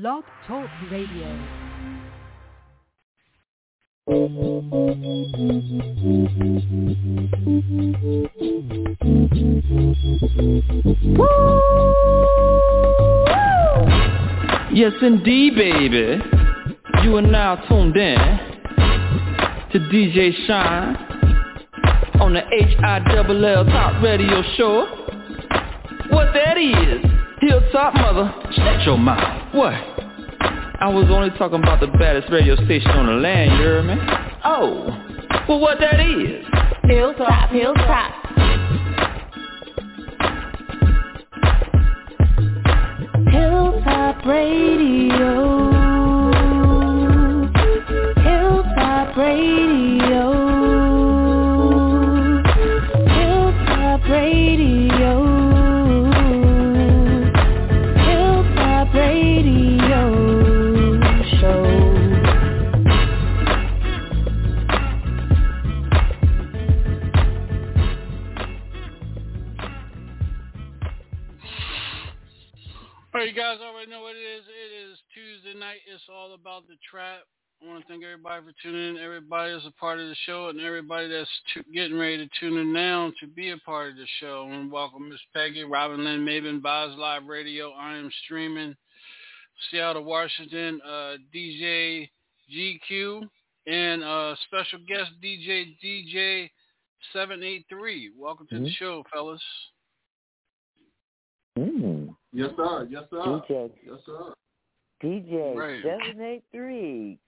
Blog Talk Radio. Yes, indeed, baby. You are now tuned in to DJ Shine on the H-I-double-L Top Radio Show. What that is? Hilltop Mother, shut your mouth. What? I was only talking about the baddest radio station on the land, you heard me? Oh, well what that is? Hilltop, hilltop. Hilltop Radio. It's all about the trap. I want to thank everybody for tuning in. Everybody that's a part of the show, and everybody that's tu- getting ready to tune in now to be a part of the show. And welcome Miss Peggy, Robin Lynn, Maven, Boz Live Radio. I am streaming Seattle, Washington. Uh, DJ GQ and uh, special guest DJ DJ seven eight three. Welcome to the Mhm. show, fellas. Mm. Yes, sir. Yes, sir. DJ, Yes, sir. DJ Right. seven eight three.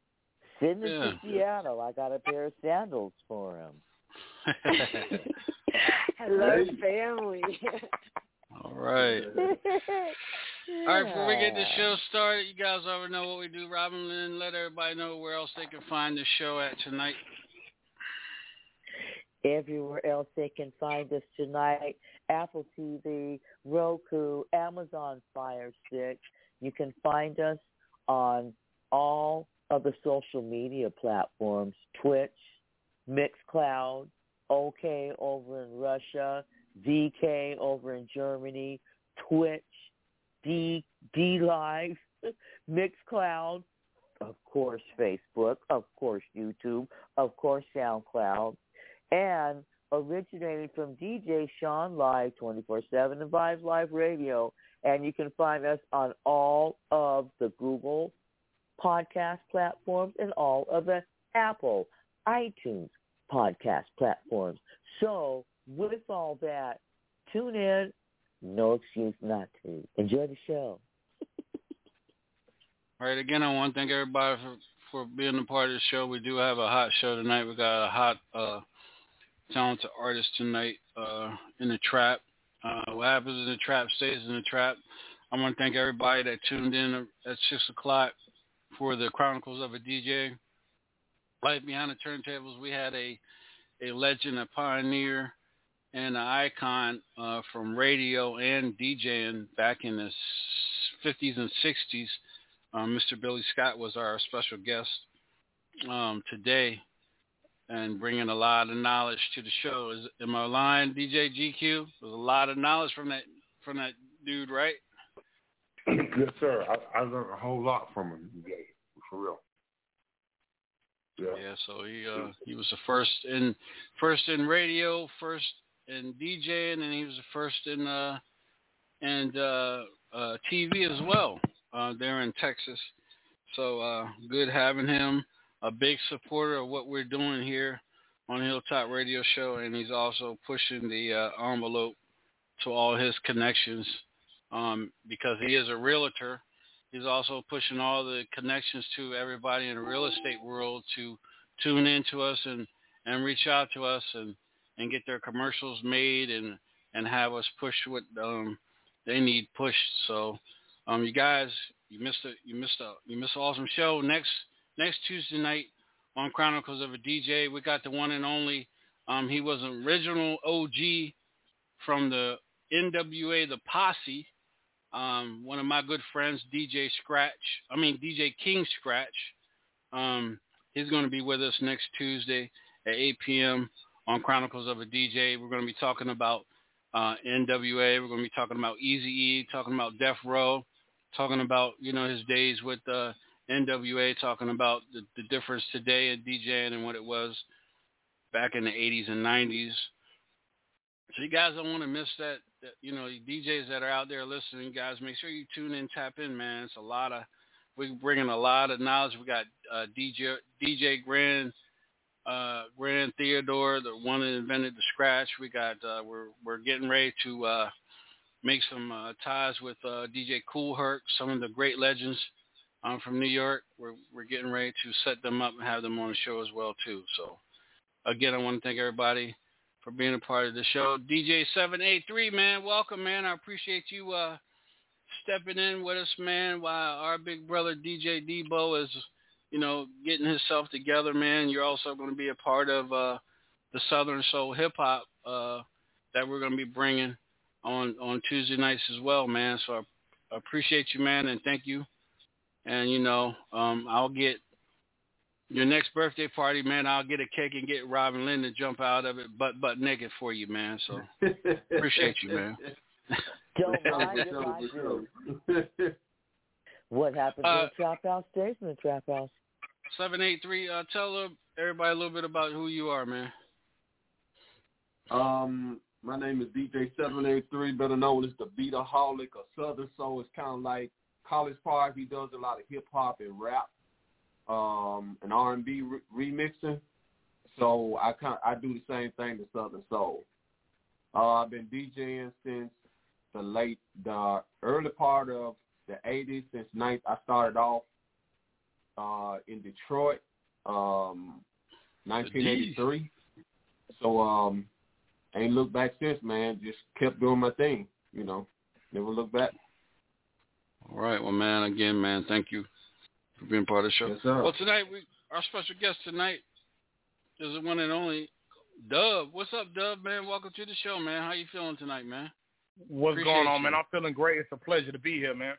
Send him Yeah. to Seattle. I got a pair of sandals for him. Hello, Hey. family. All right. All right, before we get the show started, you guys already know what we do. Robin Lynn, let everybody know where else they can find the show at tonight. Everywhere else they can find us tonight, Apple TV, Roku, Amazon Fire Stick. You can find us on all of the social media platforms, Twitch, Mixcloud, OK over in Russia, VK over in Germany, Twitch, D D Live, Mixcloud, of course Facebook, of course YouTube, of course SoundCloud, and originating from DJ Sean Live 24-7 and Vibes Live Radio. And you can find us on all of the Google podcast platforms and all of the Apple, iTunes podcast platforms. So with all that, tune in. No excuse not to. Enjoy the show. All right, again, I want to thank everybody for, for being a part of the show. We do have a hot show tonight. We got a hot, uh, talented artist tonight uh, in the trap. Uh, what happens in the trap stays in the trap. I want to thank everybody that tuned in at 6 o'clock for the Chronicles of a DJ. Right behind the turntables, we had a, a legend, a pioneer, and an icon uh, from radio and DJing back in the 50s and 60s. Um, Mr. Billy Scott was our special guest um, today and bringing a lot of knowledge to the show. Is am I lying, DJ GQ? There's a lot of knowledge from that from that dude, right? yes, sir. I, I learned a whole lot from him for real. Yeah. Yeah, so he uh, he was the first in first in radio, first in DJing, and then he was the first in uh and uh, uh, TV as well uh, there in Texas. So uh, good having him. A big supporter of what we're doing here on Hilltop Radio Show, and he's also pushing the uh, envelope to all his connections um, because he is a realtor. He's also pushing all the connections to everybody in the real estate world to tune in to us and, and reach out to us and, and get their commercials made and, and have us push what um, they need pushed. So um, you guys, you missed a you missed a you missed an awesome show. Next next Tuesday night on Chronicles of a DJ, we got the one and only. Um, he was an original OG from the NWA, the Posse. Um, one of my good friends, DJ Scratch. I mean DJ King Scratch. Um, he's going to be with us next Tuesday at 8 p.m. on Chronicles of a DJ. We're going to be talking about uh, NWA. We're going to be talking about Easy E, talking about Death Row, talking about you know his days with uh, NWA, talking about the, the difference today in DJing and what it was back in the 80s and 90s. So you guys don't want to miss that, that. You know, DJs that are out there listening, guys, make sure you tune in, tap in, man. It's a lot of we're bringing a lot of knowledge. We got uh, DJ DJ Grand uh, Grand Theodore, the one that invented the scratch. We got uh, we're we're getting ready to uh, make some uh, ties with uh, DJ Kool Herc, some of the great legends um, from New York. We're we're getting ready to set them up and have them on the show as well too. So again, I want to thank everybody for being a part of the show. DJ seven eight three, man, welcome, man. I appreciate you. Uh, stepping in with us, man, while our big brother DJ Debo is, you know, getting himself together, man. You're also going to be a part of uh, the Southern Soul Hip Hop uh, that we're going to be bringing on on Tuesday nights as well, man. So I appreciate you, man, and thank you. And you know, um, I'll get your next birthday party, man. I'll get a cake and get Robin Lynn to jump out of it, butt butt naked for you, man. So appreciate you, man. Don't mind if I do. What happened to Uh, the trap house stays in the trap house. Seven eight three. Uh, tell uh, everybody a little bit about who you are, man. Um, my name is DJ Seven Eight Three, better known as the Beataholic or Southern Soul. It's kind of like College Park. He does a lot of hip hop and rap, um, and R and B re- remixing. So I kind I do the same thing to Southern Soul. Uh, I've been DJing since the late the early part of the '80s. Since ninth, I started off uh, in Detroit, um, 1983. So um, ain't looked back since, man. Just kept doing my thing, you know. Never looked back. All right, well, man, again, man, thank you for being part of the show. Yes, sir. Well, tonight we our special guest tonight is the one and only Dub. What's up, Dub? Man, welcome to the show, man. How you feeling tonight, man? What's Appreciate going on, you. man? I'm feeling great. It's a pleasure to be here, man.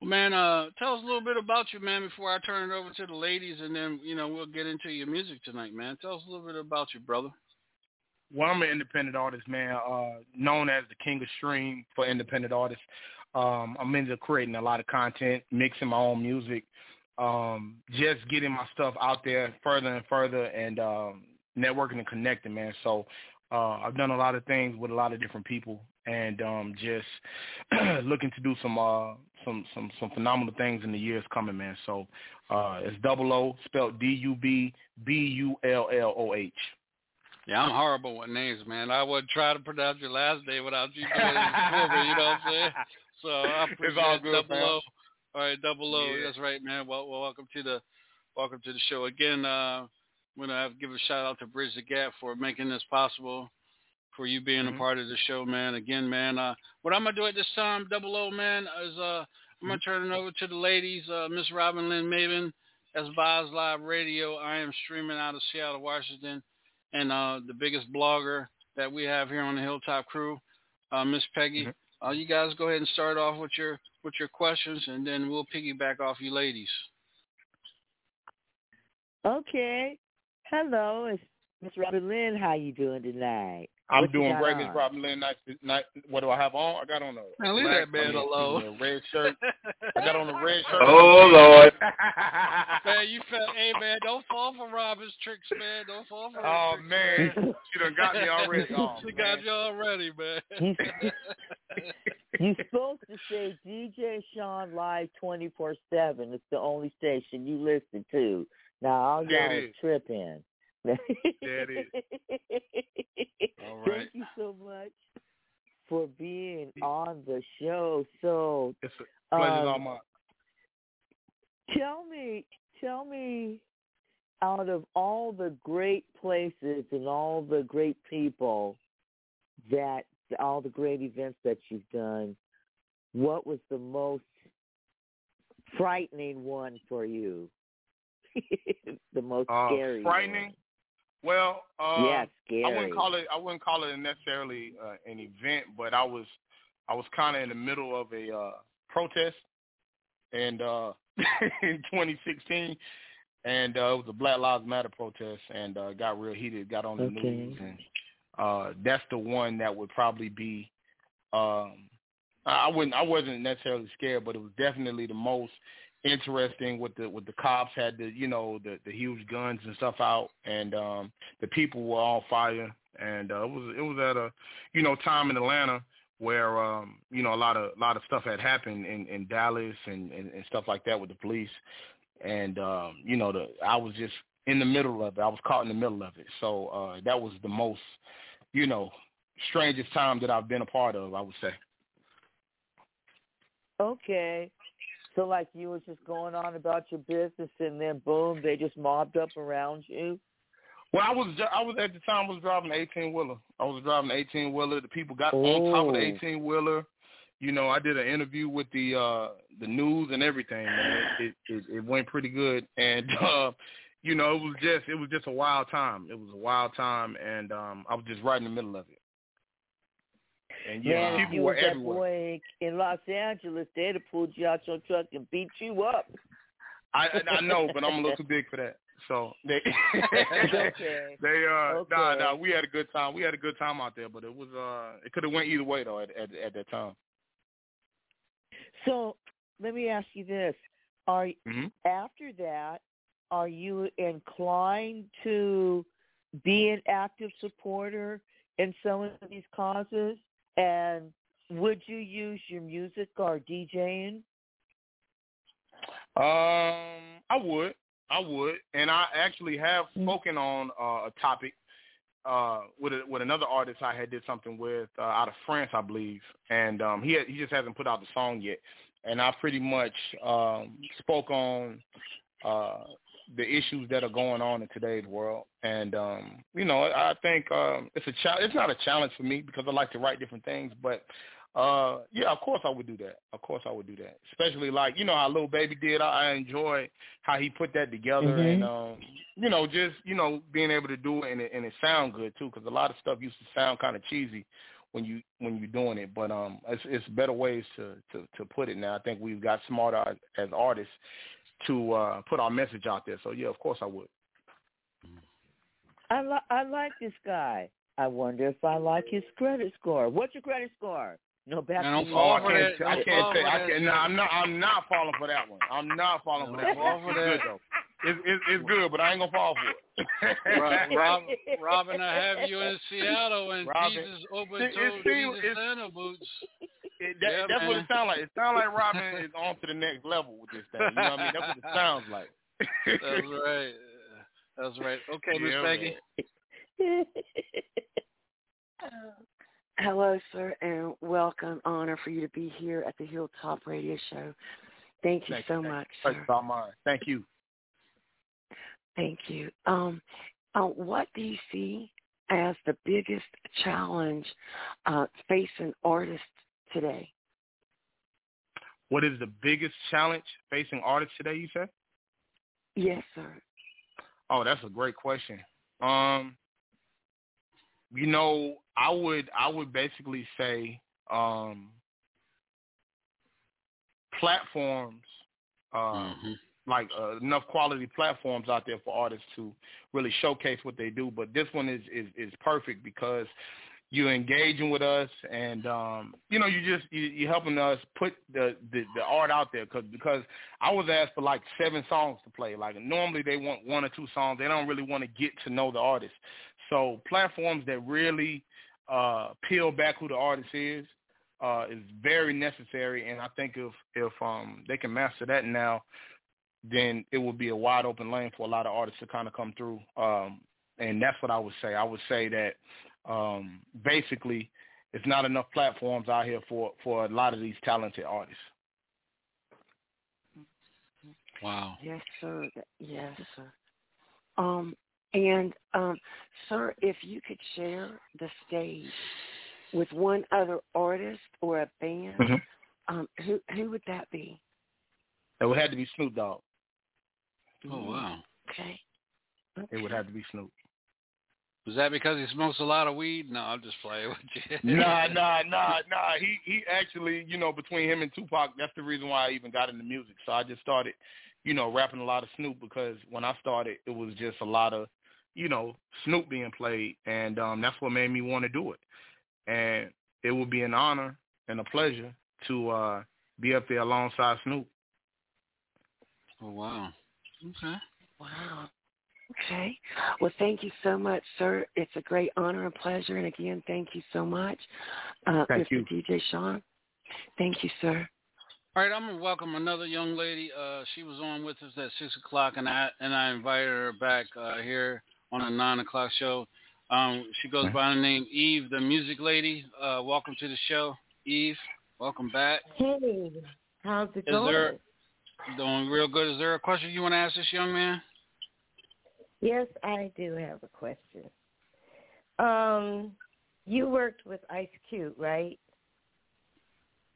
Well, man, uh, tell us a little bit about you, man, before I turn it over to the ladies, and then you know we'll get into your music tonight, man. Tell us a little bit about you, brother. Well, I'm an independent artist, man, uh, known as the king of stream for independent artists. Um, I'm into creating a lot of content, mixing my own music, um, just getting my stuff out there further and further, and um, networking and connecting, man. So uh, I've done a lot of things with a lot of different people, and um, just looking to do some uh, some some some phenomenal things in the years coming, man. So uh, it's double O, spelled D U B B U L L O H. Yeah, I'm horrible with names, man. I would try to pronounce your last name without you doing it for me. You know what I'm saying? So I appreciate all good, double man. O. All right, double O. Yeah. That's right, man. Well, well, welcome to the welcome to the show again. Uh, I'm gonna have to give a shout out to Bridge the Gap for making this possible, for you being Mhm. a part of the show, man. Again, man. Uh, what I'm gonna do at this time, double O, man, is uh, I'm gonna turn it over to the ladies. Uh, Miss Robin Lynn Maven, that's Vibes Live Radio. I am streaming out of Seattle, Washington and uh, the biggest blogger that we have here on the Hilltop Crew, uh, Miss Peggy. Uh, you guys go ahead and start off with your with your questions, and then we'll piggyback off you ladies. Okay. Hello, it's Miss Robin Lynn. How you doing tonight? I'm What doing got great, on? Miss Robin Lynn. Nice, nice. What do I have on? I got on a Man, leave black- that man alone. A red shirt. I got on a red shirt. Oh, Lord. man, you felt, hey man, don't fall for Robin's tricks, man. Don't fall for oh tricks, man, she done got me already. Oh, She man. got you already, man. You're supposed to say DJ Sean Live 24 7. It's the only station you listen to. Now, all Yeah, y'all it is is. tripping. Yeah, it All right. Thank you so much for being on the show. So, It's a pleasure um, all mine. Tell me, tell me, out of all the great places and all the great people that, all the great events that you've done, what was the most frightening one for you? the most Uh, scary. frightening? One. Well, uh, yeah, scary. I wouldn't call it. I wouldn't call it necessarily uh, an event, but I was, I was kind of in the middle of a uh, protest, and uh, in 2016, and uh, it was a Black Lives Matter protest, and uh, got real heated, got on the Okay. news, and uh, that's the one that would probably be um, I wouldn't. I wasn't necessarily scared, but it was definitely the most interesting with the with the cops had the you know the the huge guns and stuff out, and um the people were all fire, and uh, it was it was at a you know time in Atlanta where um you know a lot of a lot of stuff had happened in in Dallas and, and and stuff like that with the police, and um you know the I was just in the middle of it. I was caught in the middle of it, so uh that was the most you know strangest time that I've been a part of. I would say. Okay. So like you were just going on about your business and then boom, they just mobbed up around you? Well, I was I was at the time I was driving an eighteen wheeler. I was driving an eighteen wheeler. The people got on top of the eighteen wheeler. You know, I did an interview with the uh the news and everything, man. It it, it went pretty good and uh you know, it was just it was just a wild time. It was a wild time and um I was just right in the middle of it. And yeah, Man, people were everywhere. in Los Angeles, they'd have pulled you out your truck and beat you up. I I know, but I'm a little too big for that. So they okay. they uh Okay. nah nah we had a good time. We had a good time out there, but it was uh it could have went either way though at at, at that time. So let me ask you this: Are hmm after that, are you inclined to be an active supporter in some of these causes? And would you use your music or DJing? Um, I would, I would, and I actually have Mm. spoken on uh, a topic uh, with a, with another artist I had did something with uh, out of France, I believe, and um, he had, he just hasn't put out the song yet, and I pretty much um, spoke on uh, the issues that are going on in today's world, and um, you know, I think um, it's a cha- it's not a challenge for me because I like to write different things, but uh, yeah, of course I would do that. Of course I would do that. Especially like you know how Lil Baby did. I, I enjoy how he put that together, Mhm. and um, you know just you know being able to do it and it, and it sound good too. Because a lot of stuff used to sound kind of cheesy when you when you're doing it, but um, it's, it's better ways to, to to put it now. I think we've got smarter as artists to uh, put our message out there. So yeah, of course I would. I li- I like this guy. I wonder if I like his credit score. What's your credit score? No, back I to don't you. Oh, I fall for can't. that. I Don't can't fall say. for I that can't. No, I'm not. I'm not falling for that one. I'm not falling for that Don't fall one. for It's that. good. It's, it's it's good, but I ain't gonna fall for it. Rob, Rob, Robin, I have you in Seattle, and Robin. Jesus open It- it Jesus Santa boots. It- that- Yeah, that's what it sounds like. It sounds like Robin is on to the next level with this thing. You know what I mean? That's what it sounds like. That's right. That's right. Okay, Miss Yeah, Peggy. Hello, sir, and welcome. Honor for you to be here at the Hilltop Radio Show. Thank you Thank so you, much, Thank sir. you, mine. Thank you. Thank you. Um, uh, what do you see as the biggest challenge uh, facing artists today? What is the biggest challenge facing artists today? You say? Yes, sir. Oh, that's a great question. Um, you know, I would I would basically say um, platforms, um, Mhm. like uh, enough quality platforms out there for artists to really showcase what they do. But this one is is, is perfect because you're engaging with us, and um, you know, you just you, you're helping us put the, the the art out there. Cause because I was asked for like seven songs to play. Like normally they want one or two songs. They don't really want to get to know the artist. So platforms that really uh, peel back who the artist is uh, is very necessary. And I think if if um, they can master that now, then it will be a wide open lane for a lot of artists to kind of come through. Um, and that's what I would say. I would say that um, basically it's not enough platforms out here for, for a lot of these talented artists. Wow. Yes, sir. Yes, sir. Um, and um, sir, if you could share the stage with one other artist or a band, Mhm. um, who who would that be? It would have to be Snoop Dogg. Oh wow. Okay. It would have to be Snoop. Was that because he smokes a lot of weed? No, I'm just playing with you. nah, nah, nah, nah. He he actually, you know, between him and Tupac, that's the reason why I even got into music. So I just started, you know, rapping a lot of Snoop because when I started, it was just a lot of, you know, Snoop being played, and um, that's what made me want to do it. And it would be an honor and a pleasure to uh, be up there alongside Snoop. Oh wow. Okay. Wow. Okay. Well, thank you so much, sir. It's a great honor and pleasure. And again, thank you so much, uh, Thank Mr. you. DJ Sean. Thank you, sir. All right, I'm gonna welcome another young lady. Uh, she was on with us at six o'clock, and I and I invited her back uh, here on a nine o'clock show. Um, she goes by the name Eve, the music lady. Uh, welcome to the show, Eve. Welcome back. Hey, how's it Is going? there doing real good? Is there a question you want to ask this young man? Yes, I do have a question. Um, you worked with Ice Cube, right?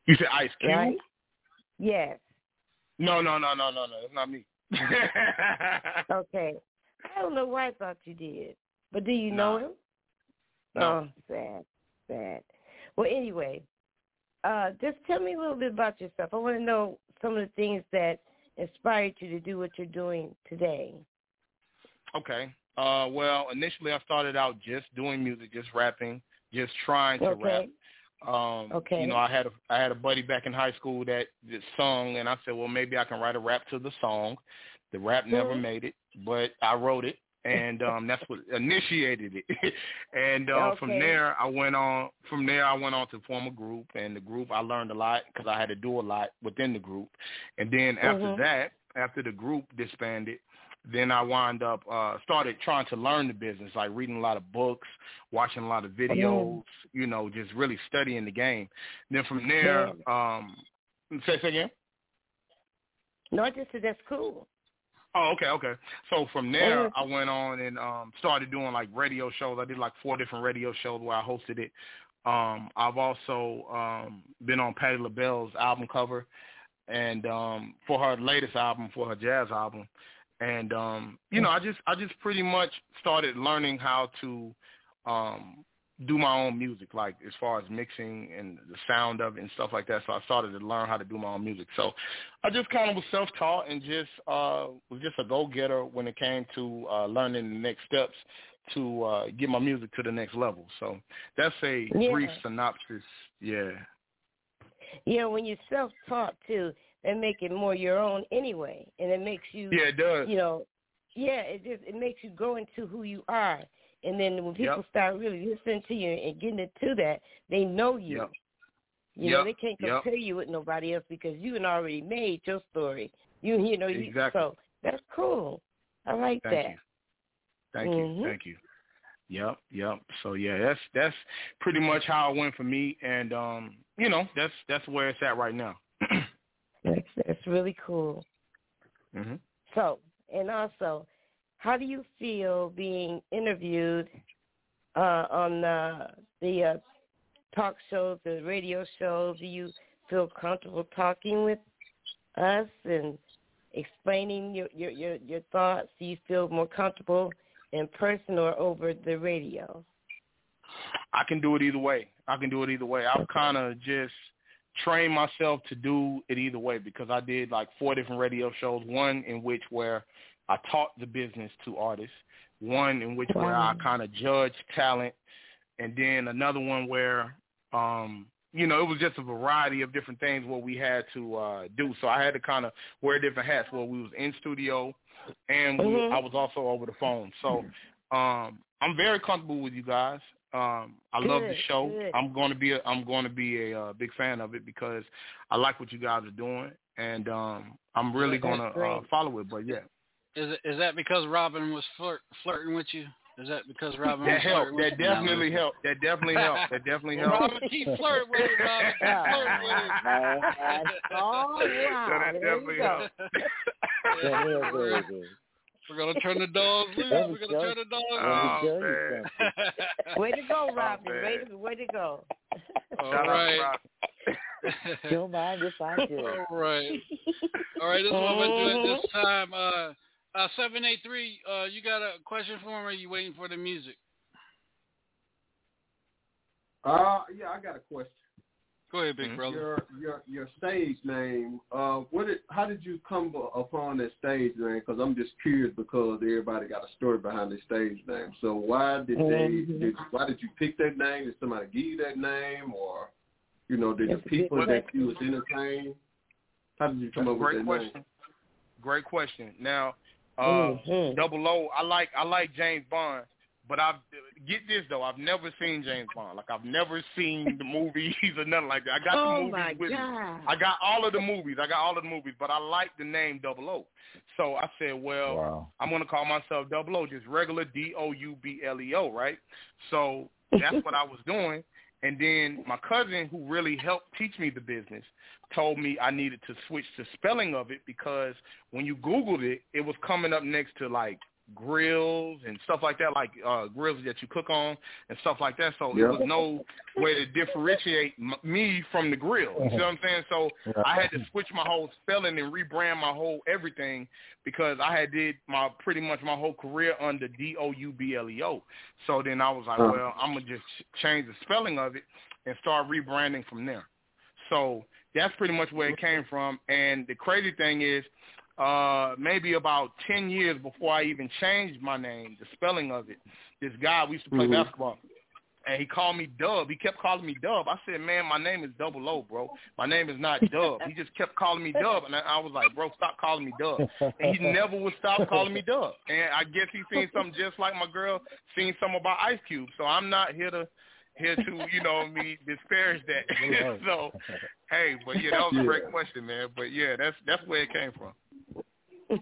You said Ice Cube? Right? Yes. No, no, no, no, no, no. It's not me. Okay. I don't know why I thought you did, but do you know him? No. Oh, sad, sad. Well, anyway, uh, just tell me a little bit about yourself. I want to know some of the things that inspired you to do what you're doing today. Okay. Uh, well, initially I started out just doing music, just rapping, just trying to Okay. rap. Um, Okay. You know, I had a I had a buddy back in high school that, that sung, and I said, well, maybe I can write a rap to the song. The rap never Mhm. made it, but I wrote it, and um, that's what initiated it. and uh, from there, I went on. From there, I went on to form a group, and the group I learned a lot because I had to do a lot within the group. And then after Mhm. that, after the group disbanded, then I wound up uh started trying to learn the business, like reading a lot of books, watching a lot of videos, you know, just really studying the game. Then from there, um say say again? No, I just said that's cool. Oh, okay, okay. So from there, Mhm. I went on and um started doing like radio shows. I did like four different radio shows where I hosted it. Um I've also um been on Patti LaBelle's album cover and um for her latest album, for her jazz album. And um you know, I just I just pretty much started learning how to um do my own music, like as far as mixing and the sound of it and stuff like that. So I started to learn how to do my own music. So I just kind of was self-taught and just uh was just a go-getter when it came to uh learning the next steps to uh get my music to the next level. So that's a Yeah. brief synopsis. Yeah. Yeah, when you're self-taught too, that make it more your own anyway, and it makes you. Yeah, it does. You know, yeah, it just it makes you grow into who you are, and then when people Yep. start really listening to you and getting into that, they know you. Yep. You know, they can't yep. compare you with nobody else because you had already made your story. You you know you Exactly. so that's cool. I like Thank that. you. Thank Mhm. you. Thank you. Yep, yep. So yeah, that's that's pretty much how it went for me and um, you know, that's that's where it's at right now. That's that's really cool. mhm. So, and also, how do you feel being interviewed uh, on the the uh, talk shows, the radio shows? Do you feel comfortable talking with us and explaining your your your, your thoughts? Do you feel more comfortable in person or over the radio? I can do it either way. I can do it either way. I've kind of just trained myself to do it either way because I did like four different radio shows. One in which where I taught the business to artists. One in which where I kind of judged talent, and then another one where, um, you know, it was just a variety of different things what we had to uh, do. So I had to kind of wear different hats. Where we was in studio, and we, Mhm. I was also over the phone. So um, I'm very comfortable with you guys. Um, I love the show. good. I'm going to be a, I'm going to be a uh, big fan of it because I like what you guys are doing, and um, I'm really That's going to uh, follow it. But yeah, Is it, is that because Robin was flirt, flirting with you? Is that because Robin that was helped. flirting with That you? definitely helped. That definitely helped. That definitely helped. Robin, keep flirting with him, Robin. Keep flirting with him. That's all So that definitely you go. Yeah, Come we're, here, baby. we're gonna turn the dogs loose. We're gonna turn the dogs Let me Oh, show man. Way to go, Robin. man. way, to, way to go. All Shout right. Don't mind if I do. All right. All right. This is what we're doing this time. Uh, uh, seven eight three. Uh, you got a question for me? Or are you waiting for the music? Uh, yeah, I got a question. Go ahead, big brother. Your your your stage name. Uh, what did how did you come upon that stage name? Because I'm just curious because everybody got a story behind their stage name. So why did they? Mhm. Did, why did you pick that name? Did somebody give you that name, or You know, did That's the people that you was entertaining? How did you come That's up with that question. name? Great question. Now, uh, Mhm. Double O, I like I like James Bond, but I've get this though, I've never seen James Bond. Like I've never seen the movies or nothing like that. I got the Oh movies my with me. God. I got all of the movies. I got all of the movies, but I like the name Double O. So I said, well, Wow. I'm gonna call myself Double O, just regular D O U B L E O, right? So that's what I was doing. And then my cousin, who really helped teach me the business, told me I needed to switch the spelling of it because when you Googled it, it was coming up next to like grills and stuff like that, like uh grills that you cook on and stuff like that. So Yeah. there was no way to differentiate m- me from the grill. You see what I'm saying? So I had to switch my whole spelling and rebrand my whole everything because I had did my pretty much my whole career under D O U B L E O. So then I was like, Uh-huh. well, I'm gonna just ch- change the spelling of it and start rebranding from there. So that's pretty much where it came from. And the crazy thing is, uh, maybe about ten years before I even changed my name, the spelling of it, this guy we used to play Mhm. basketball. And he called me Dub. He kept calling me Dub. I said, "Man, my name is Double O, bro. My name is not Dub." he just kept calling me Dub, and I, was like, "Bro, stop calling me Dub." And he never would stop calling me Dub. And I guess he seen something just like my girl seen something about Ice Cube. So I'm not here to here to you know I mean disparage that. So hey, but yeah, that was a great question, man. But yeah, that's that's where it came from. All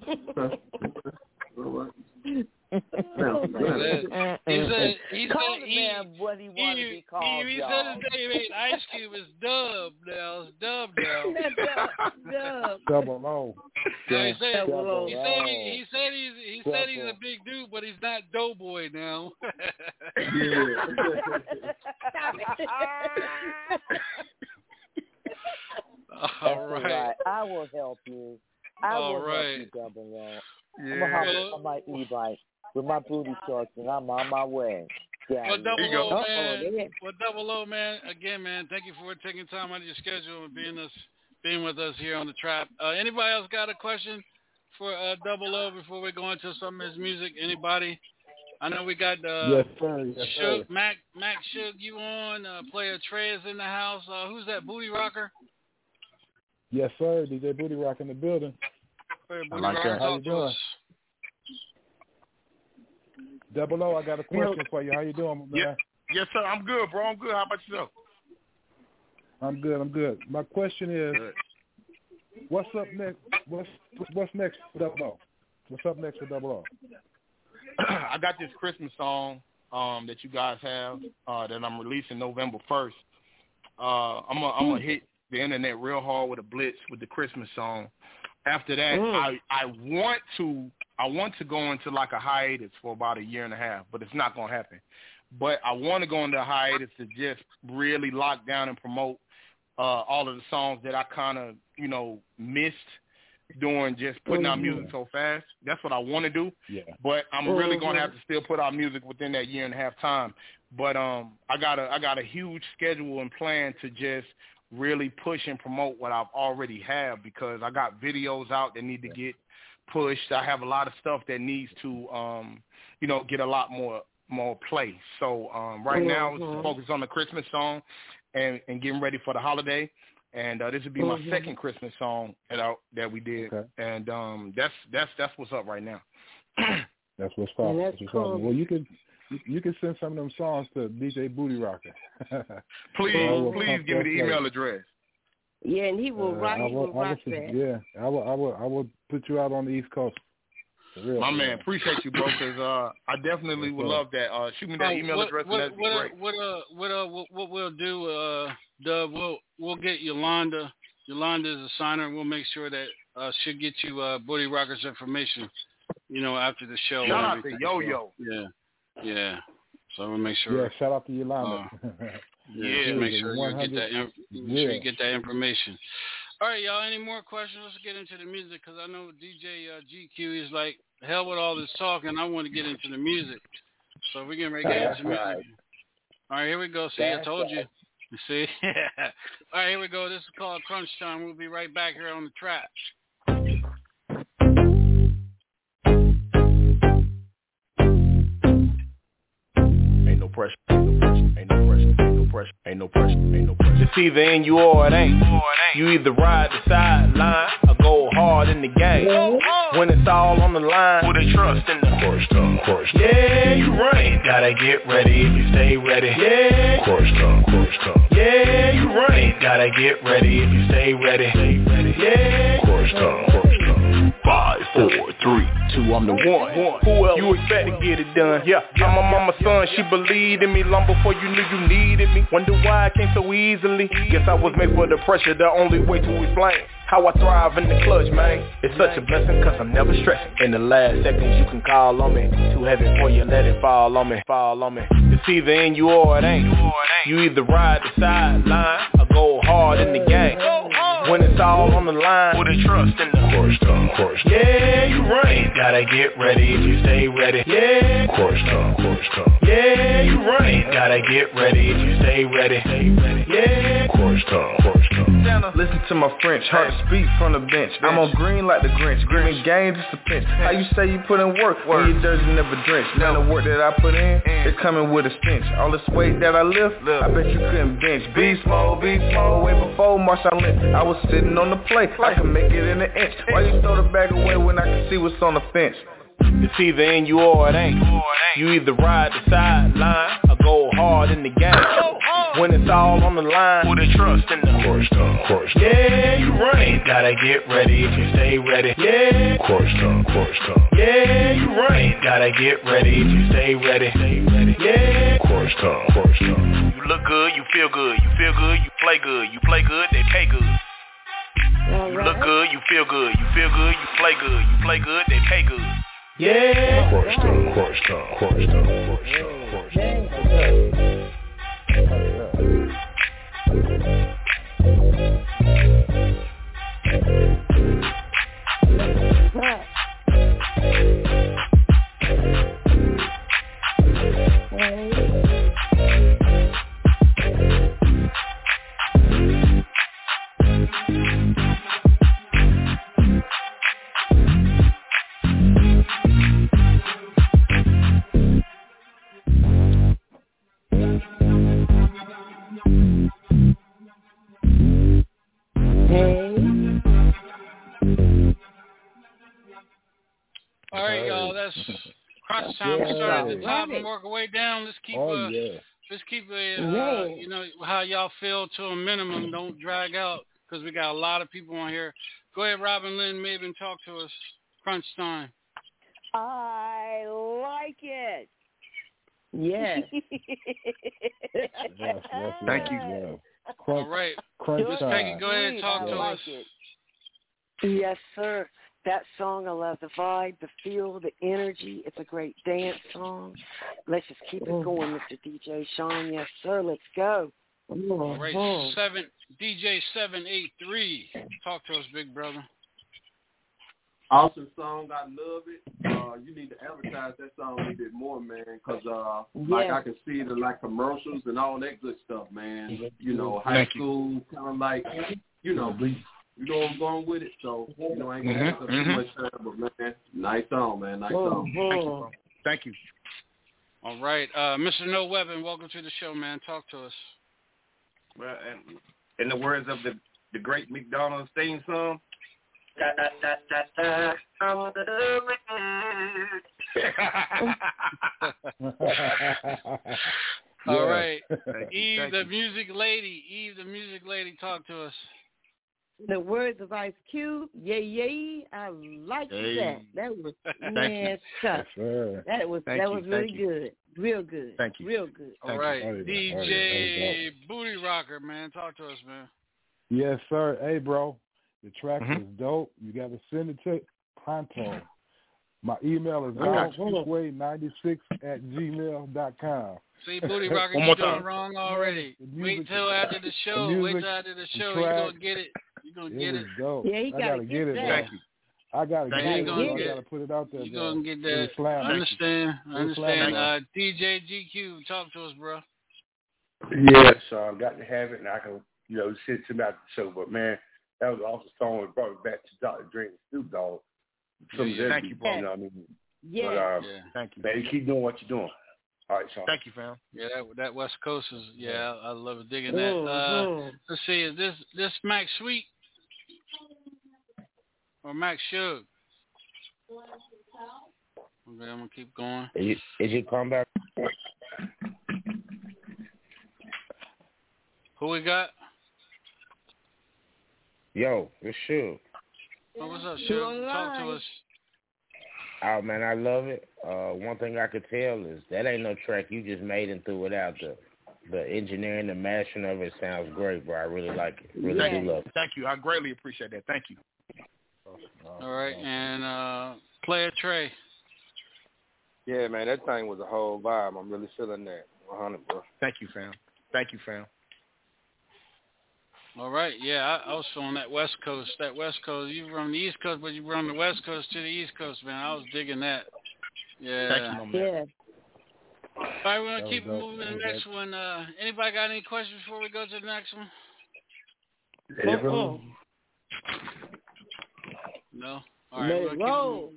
right. Oh, Now, my uh-uh. He said he Call said the he, man what he wanted to he, be called, he, he y'all. said his name ain't Ice Cube. It's Dub now. It's Dub now. Dub, dub. Double O. Yeah, he said Double he O. said he, he said he's he said he's a Double. big dude, but he's not Doughboy now. That's all all right. right. I will help you. I All will right. help you, Double O. I'm Yeah. gonna hop on my e-bike with my booty shorts, and I'm on my way. Yeah. Well, double you go. O, Uh-oh, man. Well, double O, man. Again, man. Thank you for taking time out of your schedule and being us, being with us here on the trap. Uh, anybody else got a question for uh, double O before we go into some of his music? Anybody? I know we got uh, yes, sir. Yes, sir. Shook, Mac, Mac Shook, you on? Uh, player is in the house. Uh, who's that? Booty Rocker. Yes, sir. DJ Booty Rock in the building. Player Booty like Rocker, that. How you doing? us. Double O, I got a question for you. How you doing, man? Yeah. Yes, sir. I'm good, bro. I'm good. How about yourself? I'm good. I'm good. My question is, Good. what's up next? What's what's next for Double O? What's up next for Double O? I got this Christmas song um, that you guys have uh, that I'm releasing November first. Uh, I'm gonna I'm gonna hit the internet real hard with a blitz with the Christmas song. After that, Mm. I I want to I want to go into like a hiatus for about a year and a half, but it's not gonna happen. But I want to go into a hiatus to just really lock down and promote uh, all of the songs that I kind of you know missed doing just putting out music so fast. That's what I want to do. Yeah. But I'm really Mhm. gonna have to still put out music within that year and a half time. But um, I got a I got a huge schedule and plan to just really push and promote what I've already have because I got videos out that need to get pushed. I have a lot of stuff that needs to um, you know, get a lot more more play. So um, right now Mhm. it's focused on the Christmas song and and getting ready for the holiday. And uh, this would be my Mhm. second Christmas song that I, that we did, Okay. and um, that's that's that's what's up right now. That's what's up. that's That's what's cool. popping. Well, you can you, you can send some of them songs to DJ Booty Rocker. Please, I will please give me the email play. address. Yeah, and he will Uh, rock. I He will, will rock will, that. yeah, I will, I will, I will put you out on the East Coast. Real, My for man, appreciate you, bro. Because uh, I definitely would love that. Uh, shoot me that email what, address, what, and that'd be what, uh, great. what, uh, what, uh, what, what we'll do, uh, Dub, we'll we'll get Yolanda. Yolanda is a signer. We'll make sure that uh, she'll get you uh, Booty Rockers information. You know, after the show. and Shout out to. Yo Yo. Yeah, yeah. So we'll make sure. Yeah, shout out to Yolanda. Yeah, Yeah, make sure you get that. In, make sure you get that information. All right, y'all. Any more questions? Let's get into the music because I know DJ uh, GQ is like hell with all this talking. I want to get into the music, so we're getting ready to get That's into music. right. All right, here we go. See, I told you. right. You see? all right, here we go. This is called Crunch Time. We'll be right back here on the trap. Pressure. Ain't no pressure. Ain't no pressure. Ain't no pressure. Ain't no pressure. It's either in you or it ain't. You either ride the sideline or go hard in the game. When it's all on the line, put a trust in the Crush time, crush time. Yeah, you right. Gotta get ready if you stay ready. Yeah. Crush time, crush time. Yeah, you right. Gotta get ready if you stay ready. Stay ready. Yeah. Crush time, crush time. Five, four, three, two, I'm the one. Who else you expect to get it done? Yeah, I'm my mama's son. She believed in me long before you knew you needed me. Wonder why I came so easily. Guess I was made for the pressure. The only way to explain how I thrive in the clutch, man. It's such a blessing cause I'm never stressing. In the last seconds you can call on me. Too heavy for you, let it fall on me. Fall on me. It's either in you or it ain't. You either ride the sideline or go hard in the game. When it's all on the line, put a trust in the time, crush time. yeah, you right. Gotta get ready if you stay ready. Yeah, time, crush time. yeah, you right. Gotta get ready if you stay ready. Stay ready. Yeah. Crush time. Listen to my French, hard to speak from the bench. I'm on green like the Grinch, giving game just a pinch. How you say you put in work when your jersey never drenched? Now the work that I put in, it's coming with a stench. All this weight that I lift, I bet you couldn't bench. Beast mode, beast mode, way before Marshawn Lynch. I was sitting on the plate, I can make it in an inch. Why you throw the bag away when I can see what's on the fence? It's either in you or it ain't. You either ride the sideline or go hard in the game. When it's all on the line, put a trust in the Crush time, crush time. Yeah, you right. Gotta get ready if you stay ready. Yeah. Crush time, crush time. Yeah, you right. Gotta get ready if you stay ready. Stay ready. Yeah. Crush time, crush time. You look good, you feel good. You feel good, you play good. You play good, they pay good. You look good, you feel good. You feel good, you play good. You play good, they pay good. Yeah. Crush time, crush time, crush time, crush time, crush time. 好的 crunch time. We start at the top and work our way down. Let's keep Oh, uh, yeah. let's keep it. Uh, you know how y'all feel to a minimum. Don't drag out because we got a lot of people on here. Go ahead, Robin Lynn Maven, talk to us. Crunch time. I like it. Yes. Yes, yes, Thank you. Yeah. All Crunch, right, crunch Miss time. Peggy, go ahead and talk I to like us. it. Yes, sir. That song, I love the vibe, the feel, the energy. It's a great dance song. Let's just keep it going, Mr. DJ Sean. Yes, sir. Let's go. All right, seven DJ seven eight three. Talk to us, big brother. Awesome song. I love it. Uh, you need to advertise that song a little bit more, man, because uh, like I can see it in like commercials and all that good stuff, man. You know, high Thank school, kind of like, you know, you know where I'm going with it. So, you know, I ain't gonna take up mhm. too much time, but man, nice song, man, nice song. Thank you, bro. Thank you. All right, uh, Mr. No Weapon, welcome to the show, man. Talk to us. Well, and in the words of the the great McDonald's theme song. Da, da, da, da, da, I'm All right, Thank you, Eve, the music lady. Eve, the music lady, talk to us. The words of Ice Cube, yay yay, I like Hey. that. That was man tough. Sure. That was Thank that you, was thank really you. good, real good, Thank you. real good. All Thank right, you. Yeah. DJ. Booty Rocker, man. Talk to us, man. Yes, sir. Hey, bro, the track Mhm. is dope. You got to send it to pronto. My email is I got don'tspeakway96 at gmail dot com. See, Booty Rocker, you more doing wrong already. The Wait music- till after the show. the Wait till after the the show. You're track. gonna get it. You're gonna It get it. dope. Yeah, he I gotta gotta get get it, that. Thank you. I gotta Thank get it. Gonna. I get- gotta put it out there. You're gonna get It that. was slamming. I understand. I understand. slamming. Uh, DJ GQ, talk to us, bro. Yes, uh, I've got to have it, and I can, you know, sit it about the show. But man, that was awesome song. It brought it back to Dr. Dre and Snoop Dogg. Some Yeah, of yeah. them Thank you, beats, bro. You know what I mean? Yeah. But, um, Yeah. Thank you. man, keep doing what you're doing. All right, Sean. Thank you, fam. Yeah, that that West Coast is yeah, I, I love digging that. Uh, let's see, is this this Max Sweet or Max Shug? Okay, I'm gonna keep going. Is you, is you come back? Who we got? Yo, it's Suge. Oh, what's up, You Shug? Talk to us. Oh man, I love it. Uh, one thing I could tell is that ain't no track you just made and threw it out. The the engineering, the mashing of it sounds great, bro. I really like it. Really Thank do love it. Thank you. I greatly appreciate that. Thank you. All right, and uh, Player Trey. Yeah, man, that thing was a whole vibe. I'm really feeling that. 100, bro. Thank you, fam. Thank you, fam. All right, yeah, I, I was on that West Coast. That West Coast, you were on the East Coast, but you were on the West Coast to the East Coast, man. I was digging that. Yeah. Thank you, my man. Yeah. All right, we're gonna keep dope. moving to the next dope. one. Uh, anybody got any questions before we go to the next one? Uh-uh. No. All right, Let we're it roll.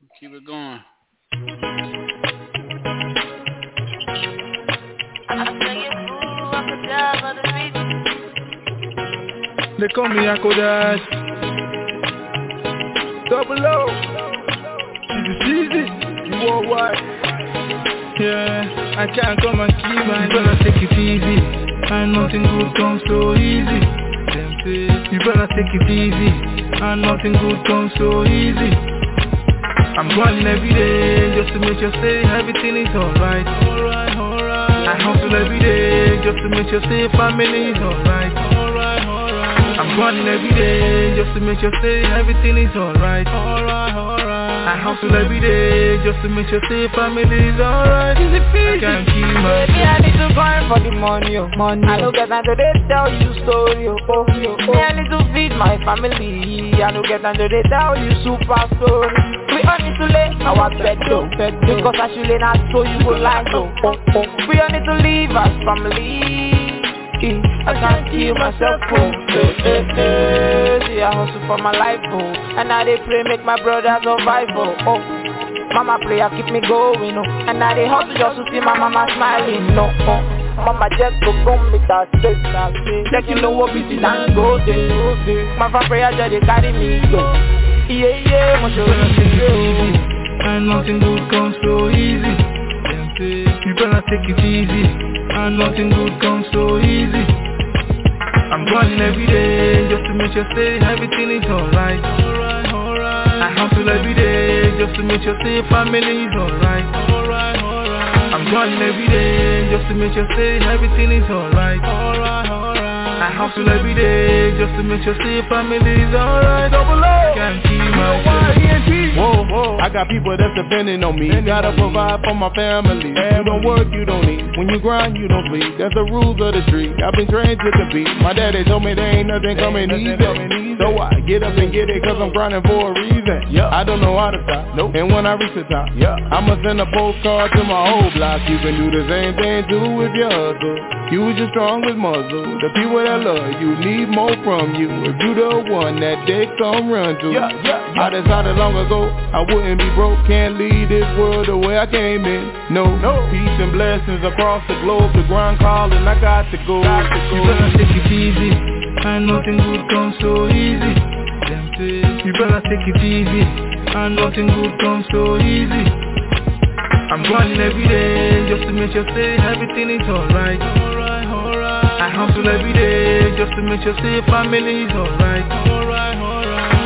keep, keep it going. They call me Akodas. Double O. Easy, easy. Worldwide. Yeah, I can't come and keep my You better take it easy. And nothing good comes so easy. Them say, you better take it easy. And nothing good comes so easy. I'm grinding every day just to make sure say everything is alright. Alright, alright. I hustle every day just to make sure say family is alright. Alright, alright. I'm grinding every day just to make sure say everything is alright. Alright, alright. I hustle every day just to make sure say family is alright. I can't keep my Me, I need to grind for the money, oh. money. I don't get time to they tell you story, oh. oh, oh. I need to feed my family. I don't get time to they tell you super story. We all need to lay our bed though, oh. because I should lay not so you go like though. Oh, oh. oh. We all need to leave as family. I can't kill myself, oh. Hey, hey, hey. See, I hustle for my life, oh. And now they pray make my brother survive, oh. oh. Mama prayer keep me going, oh. And now they hustle just to see my mama smiling, no. Oh. Mama just go come with that straight. Let you know what busy and go there. My fa prayer just they carry me go. Yeah, yeah, my show easy. And nothing good comes so easy. You better take it easy. And nothing good comes so easy. I'm grinding every day just to make sure say everything is alright. I hustle every day just to make sure say family is alright. I'm grinding every day just to make sure say everything is alright. I hustle every day just to make sure say family is alright. Double O. Can't keep myself. Whoa, I got people that's depending on me. Gotta provide for my family. You don't work, you don't eat. When you grind, you don't sleep. That's the rules of the street. I've been trained to compete. My daddy told me there ain't nothing coming easy. So I get up and get it cause I'm grinding for a reason. Yeah. I don't know how to stop. Nope. And when I reach the top, yeah. I'ma send a postcard to my whole block. You can do the same thing too with your hustle. Use your strongest muscle. The people that love you need more from you. If you the one that they come run to. Yeah, yeah, yeah. I decided long ago I wouldn't be broke. Can't leave this world the way I came in. No, no. Peace and blessings across the globe. The grind calling, I got to go. Got to go. You better take it easy. And nothing good comes so easy. You better take it easy. And nothing good comes so easy. I'm grinding every day just to make sure say everything is alright. Alright, alright. I hustle every day just to make sure say family is alright.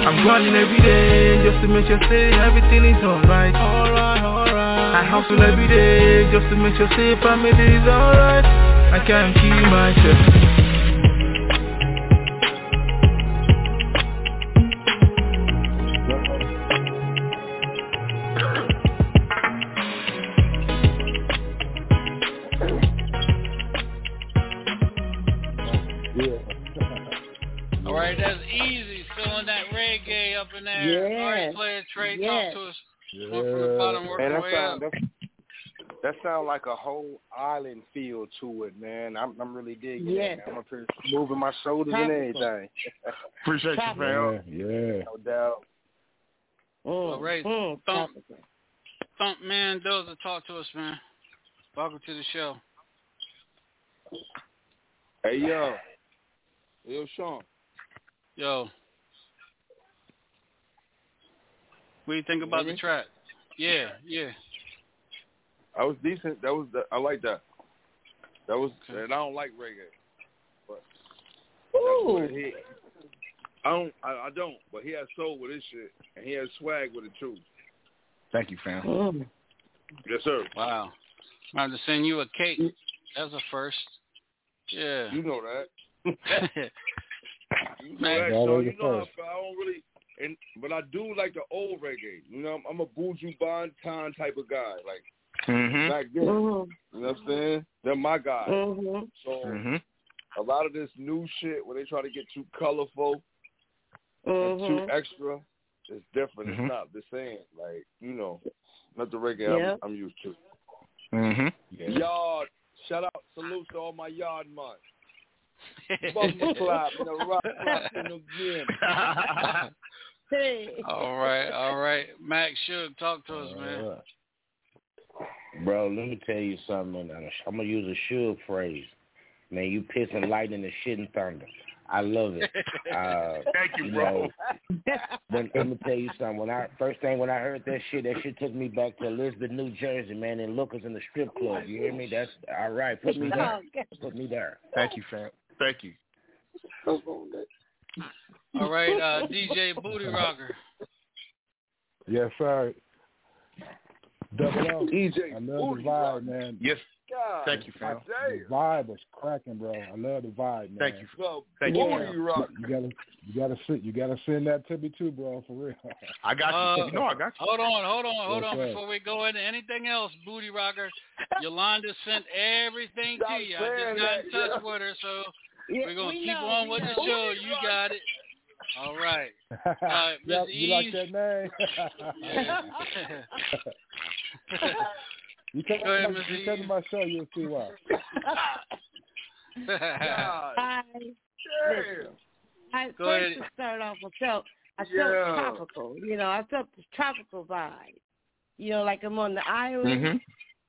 I'm grinding every day just to make sure say everything is alright. Alright, alright. I hustle every day just to make sure say family is alright. I can't keep myself. Right, Trey, Yes. talk to us. Going from the bottom, work Man, that way sound up. that, that like a whole island feel to it, man. I'm I'm really digging Yes. it. I'm up here moving my shoulders and Tropical. everything. Appreciate you, fam. Yeah. No doubt. All right, Mm, Thump, Thump Man Dozer, talk to us, man. Welcome to the show. Hey yo, yo Sean. Yo. What do you think about the track? Yeah, yeah. That was decent. That was the, I like that. That was and I don't like reggae, but that's what he. I don't. I, I don't. But he has soul with his shit, and he has swag with it too. Thank you, fam. Yes, sir. Wow. I'm to send you a cake. That's a first. Yeah. You know that. You know Man. that, so you know. I, I don't really, and but I do like the old reggae. You know, I'm, I'm a Buju Banton type of guy. Like Mm-hmm. back then, you know what I'm saying? They're my guys. Mhm. So Mm-hmm. a lot of this new shit, when they try to get too colorful and too extra, it's different. It's not the same. Like you know, not the reggae Yeah. I'm, I'm used to. Mm-hmm. Yard, shout out, salute to all my yard man. Bumper clap in the rock clap in the gym. Hey. all right, all right. Max Shook, talk to us, man. Bro, let me tell you something. I'm gonna use a Suge phrase. Man, you pissing lightning and shitting thunder. I love it. Uh, Thank you, you bro. know, when, let me tell you something. When I first thing when I heard that shit, that shit took me back to Elizabeth, New Jersey, man, and Lookers in the strip club. You hear me? That's all right. Put me there. Put me there. Thank you, fam. Thank you. All right, uh, DJ Booty Rocker. Yes, sir. Double O. EJ I love the vibe, man. Yes. God, Thank you, fam. The vibe was cracking, bro. I love the vibe, man. Thank you. So, Thank you, booty fam. rock. You gotta, you gotta send, you gotta send that to me too, bro, for real. I got you. Uh, you know I got you. Hold on, hold on, hold Yes, on. sir. Before we go into anything else, Booty Rocker, Yolanda sent everything Stop to you. I just got in touch yeah. with her, so Yeah, we're gonna we keep know, on we with the show. You got it. All right. right, Yep, Mr. you like that name? you come, Go ahead, you Mr. come to my show, you'll see why. Hi. damn. I Go first ahead. to start off, I felt I felt Yeah. tropical. You know, I felt the tropical vibe. You know, like I'm on the island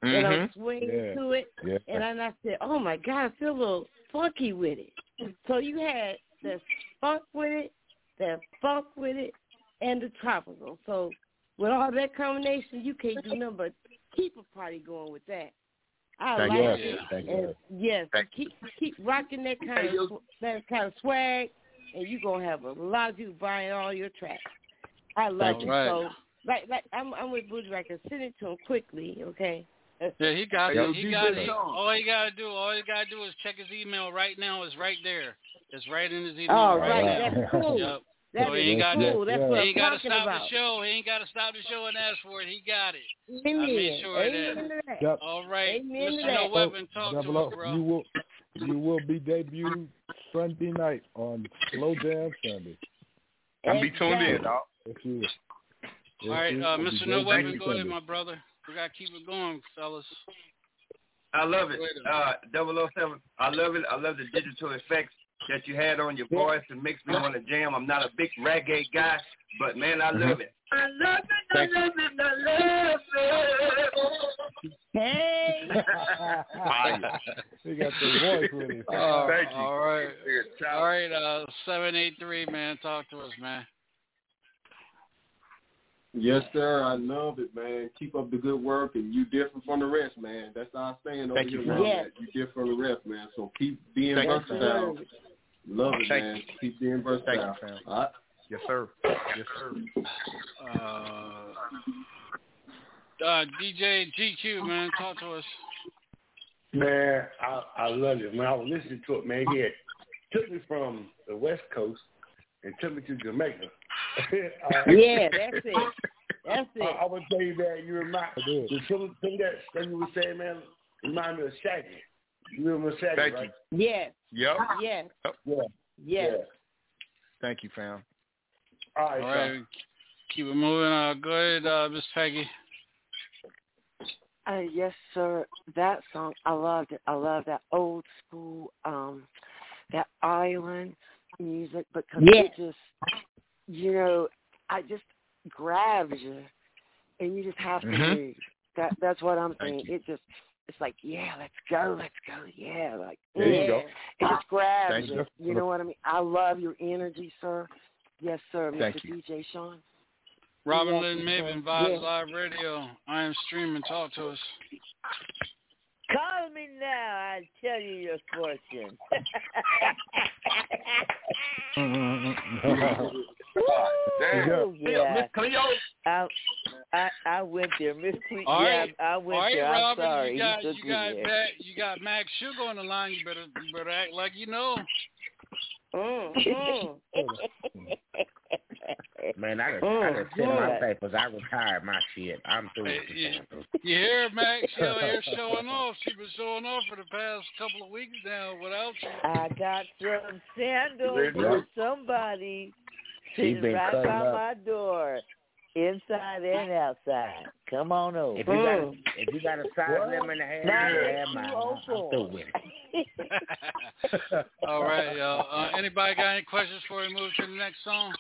Mm-hmm. and I'm Mm-hmm. swinging Yeah. to it, Yeah. and then I said, "Oh my God, I feel a little funky with it." So you had the funk with it, the funk with it, and the tropical. So with all that combination, you can't do nothing but keep a party going with that. I Thank like you. it. Thank you. Yes, Thank keep keep rocking that kind Hey, of sw- that kind of swag, and you're gonna have a lot of people buying all your tracks. I love Thank it. you. Right. So like like I'm I'm with Booty Records. Send it to him quickly, okay? Yeah, he got it. He got it. All he gotta do, all he gotta do is check his email right now. It's right there. It's right in his email All right, right, now. that's cool. Yep. That So is he ain't got cool. That's what He ain't gotta stop about. the show. He ain't gotta stop the show and ask for it. He got it. Amen. I made sure of that. Amen to that. Yep. All right, Amen Mr. No Weapon, talk Double to O, us, bro. you will, you will be debuting Sunday night on Slow Jam Sunday. I'll be tuned in, dog. If you, if All right, you- uh, Mr. No debuted Weapon, go ahead, my brother. We gotta keep it going, fellas. I love it. Go Uh, 007. I love it. I love the digital effects that you had on your voice and makes me want to jam. I'm not a big reggae guy, but man, I love it. I love it. I Thank you. love it. I love it. Hey. Fire. he got the voice with him. Uh, Thank you. All right, all right. Uh, seven eight three, man. Talk to us, man. Yes, sir. I love it, man. Keep up the good work, and you different from the rest, man. That's our saying over Thank here. you, where man. I'm. You different from the rest, man. So keep being Thank you, versatile. Love it, Thank man. you. Keep being versatile. fam. All right. Yes, sir. Yes, sir. Uh, uh, DJ GQ, man. Talk to us. Man, I I love it. When I was listening to it, man, he had took me from the West Coast and took me to Jamaica. uh, Yeah, that's it. That's I, it. I would tell you that you remind did. the some thing that that you were saying, man, remind me of Shaggy. You remember Shaggy, Thank right? Yes. Yep. Yes. Yeah. Yes. Yeah. Thank you, fam. All All right, right, keep it moving. Uh, go ahead, uh, Miss Peggy. Uh, yes, sir. That song, I loved it. I love that old school, um, that island music because Yes. it just, you know, I just grabs you, and you just have to Mhm. move. That that's what I'm saying. It just it's like, yeah, let's go, let's go, yeah, like There you yeah. go. It just grabs Thank it. you. You know what I mean? I love your energy, sir. Yes, sir, Thank Mr. you. DJ Sean. Robin Lynn sir. Maven, Vibes Yeah. Live Radio. I am streaming. Talk to us. Call me now. I'll tell you your fortune. Woo, yeah. Miss Cleo. I, I I went there, Miss Cle- All yeah, right. I went All right, there. I'm Robin, sorry. you got he took you me got there. Mac, you got Max Sugar on the line. You better you better act like you know. Mm, Man, I done, Mm, I done sent my papers. I retired my shit. I'm through Hey, with the you, samples. you hear Max? She out here showing off. She been showing off for the past couple of weeks now without you. I got some sandals Yeah. for somebody She sitting been right by up. my door, inside and outside. Come on over. If you got if you got a size What? lemon and a half, Now you have mine. too I'm through with it. All right, y'all. Uh, anybody got any questions before we move to the next song?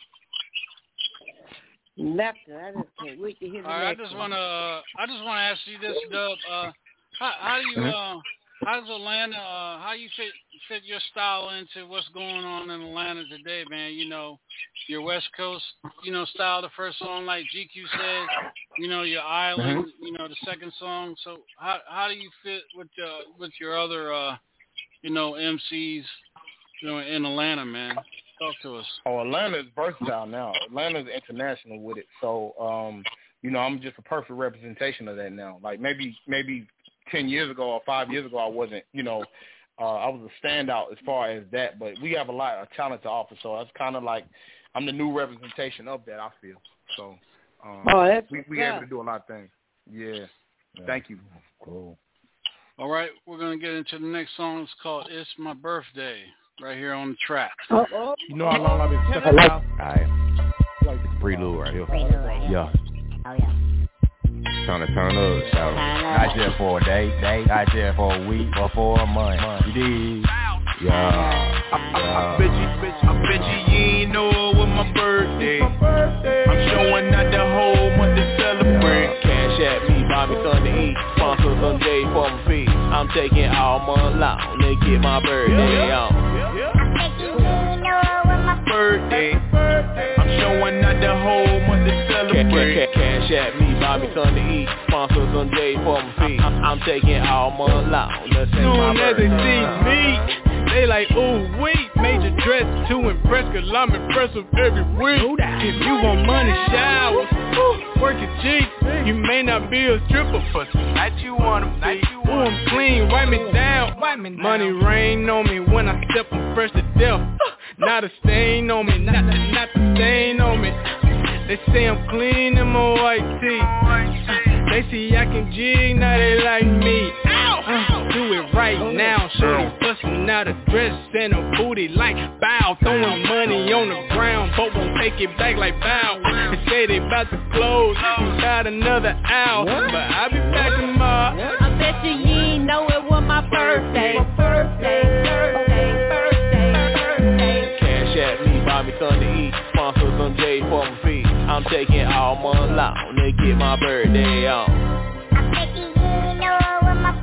Nothing. I just can't wait to hear the All right, I just one. wanna uh, I just wanna ask you this, Dub. Uh, how, how do you uh, how does Atlanta uh, how you fit fit your style into what's going on in Atlanta today, man? You know, your West Coast, you know, style. The first song, like GQ said, you know, your island, you know, the second song. So how how do you fit with uh, with your other uh, you know, MCs, you know, in Atlanta, man? Talk to us. Oh, Atlanta's versatile now. Atlanta's international with it. So, um, you know, I'm just a perfect representation of that now. Like maybe maybe ten years ago or five years ago I wasn't, you know, uh I was a standout as far as that, but we have a lot of talent to offer, so that's kinda like I'm the new representation of that, I feel. So um Oh, that's we we what's able to do a lot of things. Yeah. Thank you. Cool. All right, we're gonna get into the next song. It's called "It's My Birthday" right here on the track. Uh-oh. You know how long I've been stepping Alright. out? Alright. Prelude right here. Yeah. Yeah. Trying to turn up, so not just for a day, day, not just for a week or for a month. You dig? Yeah. I bet you, bet you, I bet you you ain't know it was my birthday. I'm showing out the whole month to celebrate. Cash at me, buy me something to eat. Sponsor some J for my feet. I'm taking all month long to get my birthday on. Birthday. I'm month to Ca- ca- Cash at me, buy me something to eat. Sponsor some J for my feet. I'm, I'm taking all month long my Soon as they see me, they like, oh wait, major dress to impress, cause I'm impressive every week. If you want money showers, ooh, work your cheeks. You may not be a stripper, but tonight you wanna be. Ooh, I'm clean, write me down. Money rain on me when I step, I'm fresh to death. Not a stain on me, not not the stain on me. They say I'm clean in my white tee. They see I can jig, now they like me. Uh, do it right now, shorty bustin' out a dress and a booty like bow, throwing money on the ground, but won't take it back like bow. They say they about to close, about another hour, but I'll be back tomorrow. I bet you you ain't know it was my birthday. Birthday, birthday, birthday, birthday. Cash at me, buy me something I'm taking all month long to get my birthday on.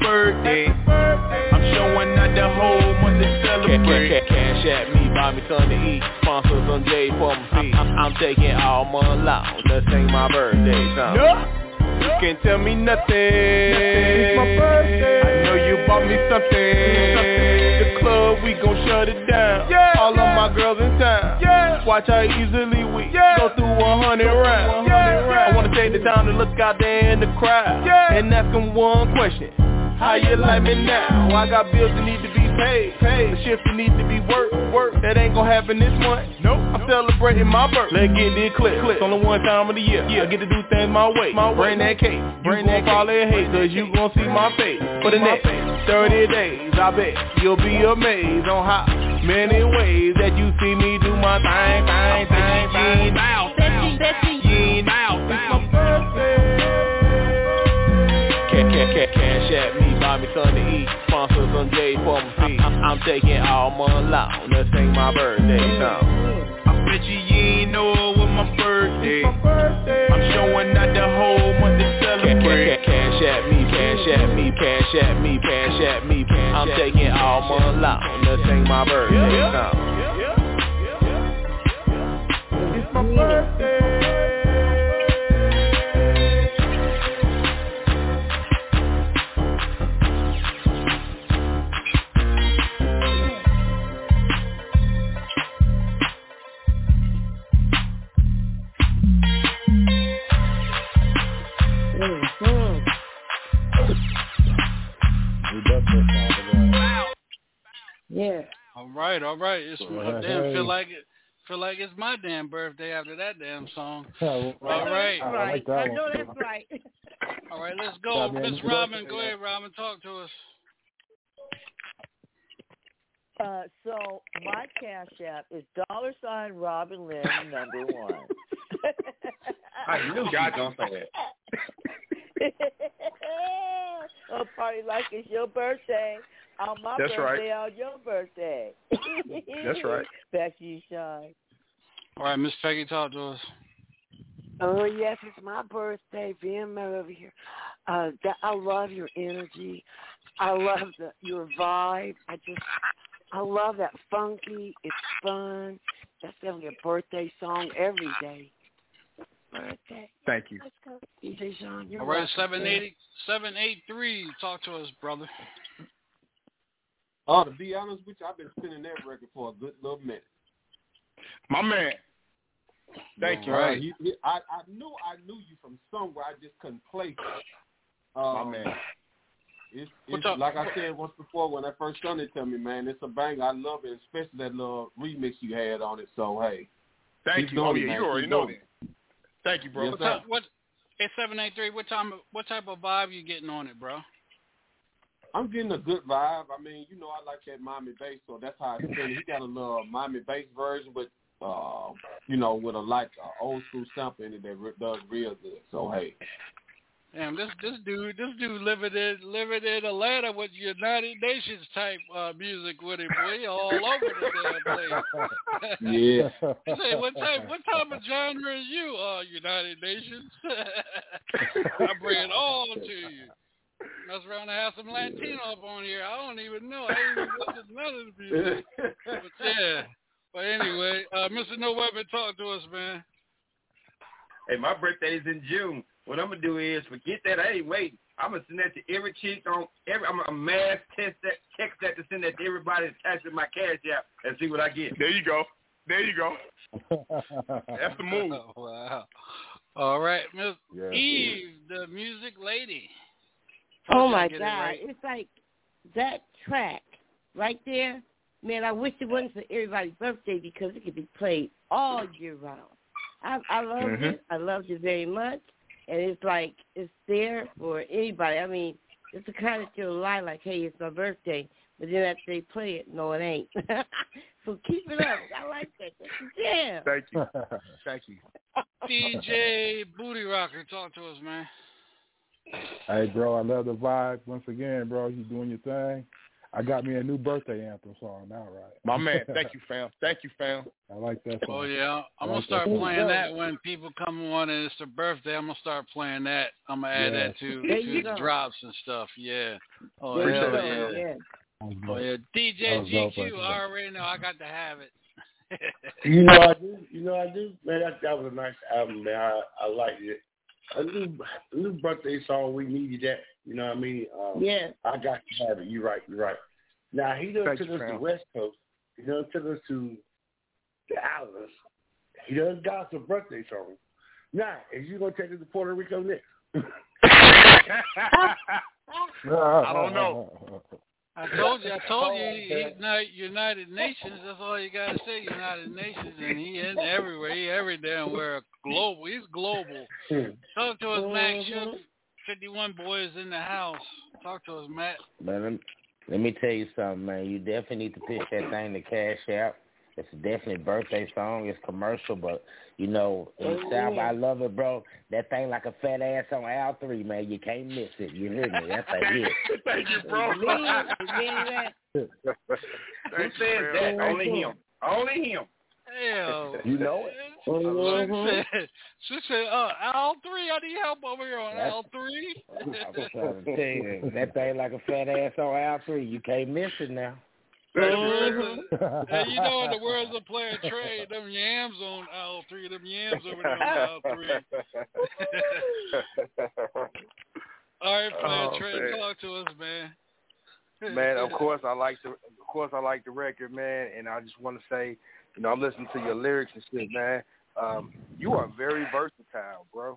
Birthday, I'm showing out the whole month to Ca- ca- celebrate. ca- Cash at me, buy me something to eat. Sponsor some J for my feet. I'm, I'm taking all month long to sing my birthday song. No, you can't tell me nothing. It's my birthday. I know you bought me something. The club, we gon' shut it down. All of my girls in town. Watch how easily we go through 100 rounds. I wanna take the time to look out there in the crowd and ask them one question. How you like me now? I got bills that need to be paid. Paid. The shift that need to be worked. Work that ain't gonna happen this month. Nope. I'm celebrating my birthday. Let's get this clip. It's only one time of the year. Yeah. I get to do things my way. My Bring that cake. Bring that fall that hate, cause you gon' see my face. For the next 30 days, I bet you'll be amazed on how many ways that you see me do my thing, thing, thing, thing. Bow, Bet you, bet you, you ain't bow, bow. Me, buy me something to eat. Sponsor some J for my feet. I'm, I'm taking all month long to sing my birthday song. I bet you you ain't know it was my birthday. I'm showing out the whole month to Ca- ca- celebrate. Cash at me, cash at me, cash cash at me, cash at me, I'm taking all month long. This ain't my birthday song. It's my birthday. Right, all right. It's Go I ahead. damn feel like it. Feel like it's my damn birthday after that damn song. Yeah, well, All right. I like that I one. know that's right. All right, let's go. man, Miss Robin, go ahead, Robin. Talk to us. Uh, so my cash app is dollar sign Robin Lynn number one. I knew y'all gonna say that. a party like it's your birthday. On my That's right. birthday, on your birthday. That's right. Back to you, Sean. All right, Miss Peggy, talk to us. Oh yes, it's my birthday. VMO over here. Uh, that, I love your energy. I love the your vibe. I just, I love that funky. It's fun. That's definitely a birthday song every day. Birthday. Thank you. Let's go, DJ Sean. You're All right, welcome, seven sir. eighty seven eight three. Talk to us, brother. Oh, to be honest with you, I've been spinning that record for a good little minute. My man. Thank you. Right. he- he- I, I knew I knew you from somewhere. I just couldn't place it. Um, My man. It's, it's like I said once before when that first song they tell me, man, it's a bang. I love it, especially that little remix you had on it. So hey, Thank you. Oh yeah, you already know that. Thank you, bro. Yes, What time, what? It's seven eight three. What time? What type of vibe you getting on it, bro? I'm getting a good vibe. I mean, you know, I like that Miami bass, so that's how I it. He got a little Miami bass version, but uh, you know, with a like uh, old school sample in it that re- does real good. So hey, Damn, this this dude, this dude living in living in Atlanta with United Nations type uh, music with him, boy, all over the damn place. Yeah. say what type what type of genre is you? Uh, United Nations. I bring it all to you. Mess around and have some Latino up on here. I don't even know. I ain't even listen to none of the music. But yeah. But anyway, uh, Mr. No Weapon, talk to us, man. Hey, my birthday's in June. What I'm gonna do is forget that. I ain't waiting. I'm gonna send that to every chick on every. I'm gonna mass test that, text that to send that to everybody attached to my cash app and see what I get. There you go. There you go. That's the move. wow. All right, Miss Yeah. Eve, the music lady. Oh Told you I my get it God! right. It's like that track right there. Man, I wish it wasn't for everybody's birthday because it could be played all year round. I I loved Mhm. it. I loved it very much, and it's like it's there for anybody. I mean, it's the kind that you'll lie like, "Hey, it's my birthday," but then after they play it, no, it ain't. so keep it up. I like that. That's a jam. Thank you. Thank you. DJ Booty Rocker, talk to us, man. Hey, bro, I love the vibe. Once again, bro, you doing your thing. I got me a new birthday anthem song now, right? My man. Thank you, fam. Thank you, fam. I like that oh, song. Oh yeah, I'm I gonna start that playing that when people come on and it's their birthday. I'm gonna start playing that. I'm gonna add Yeah. that to to the go. drops and stuff. Yeah. Oh There hell you go. yeah. Yeah. Oh yeah. DJ was GQ. I already know. I got to have it. You know I do. You know I do. Man, that that was a nice album, man. I I liked it. A new new birthday song. We needed that. You know what I mean? Um, Yeah. I got to have it. You're right. You're right. Now he done Thank took you, us to the West Coast. He done took us to the islands. He done got us a birthday song. Now, is you gonna take us to Puerto Rico next? I don't know. I told you, I told you, he's not United Nations. That's all you gotta say, United Nations, and he in everywhere. He every damn where. Global. He's global. Talk to us, Matt. Mhm. Shook. Fifty-one boys in the house. Talk to us, Matt. But let me, let me tell you something, man. You definitely need to pitch that thing to Cash App. It's definitely a birthday song. It's commercial, but you know, in the Oh, South, yeah. I love it, bro. That thing like a fat ass on Al three, man. You can't miss it. You hear me? That's a hit. Thank you, bro. Me, me. Who Thank said that? Only him. Only him. Hell, You know it. She said, she said, uh, Al three, I need help over here on That's- Al three. I was trying to tell you, that thing like a fat ass on Al three. You can't miss it now. Hey, you know in the world's of player trade, them yams on Al three, them yams over there on Al three. All right, player Oh, trade, man. talk to us, man. man, of course I like the of course I like the record, man, and I just want to say, you know, I'm listening to your lyrics and shit, man. Um, you are very versatile, bro.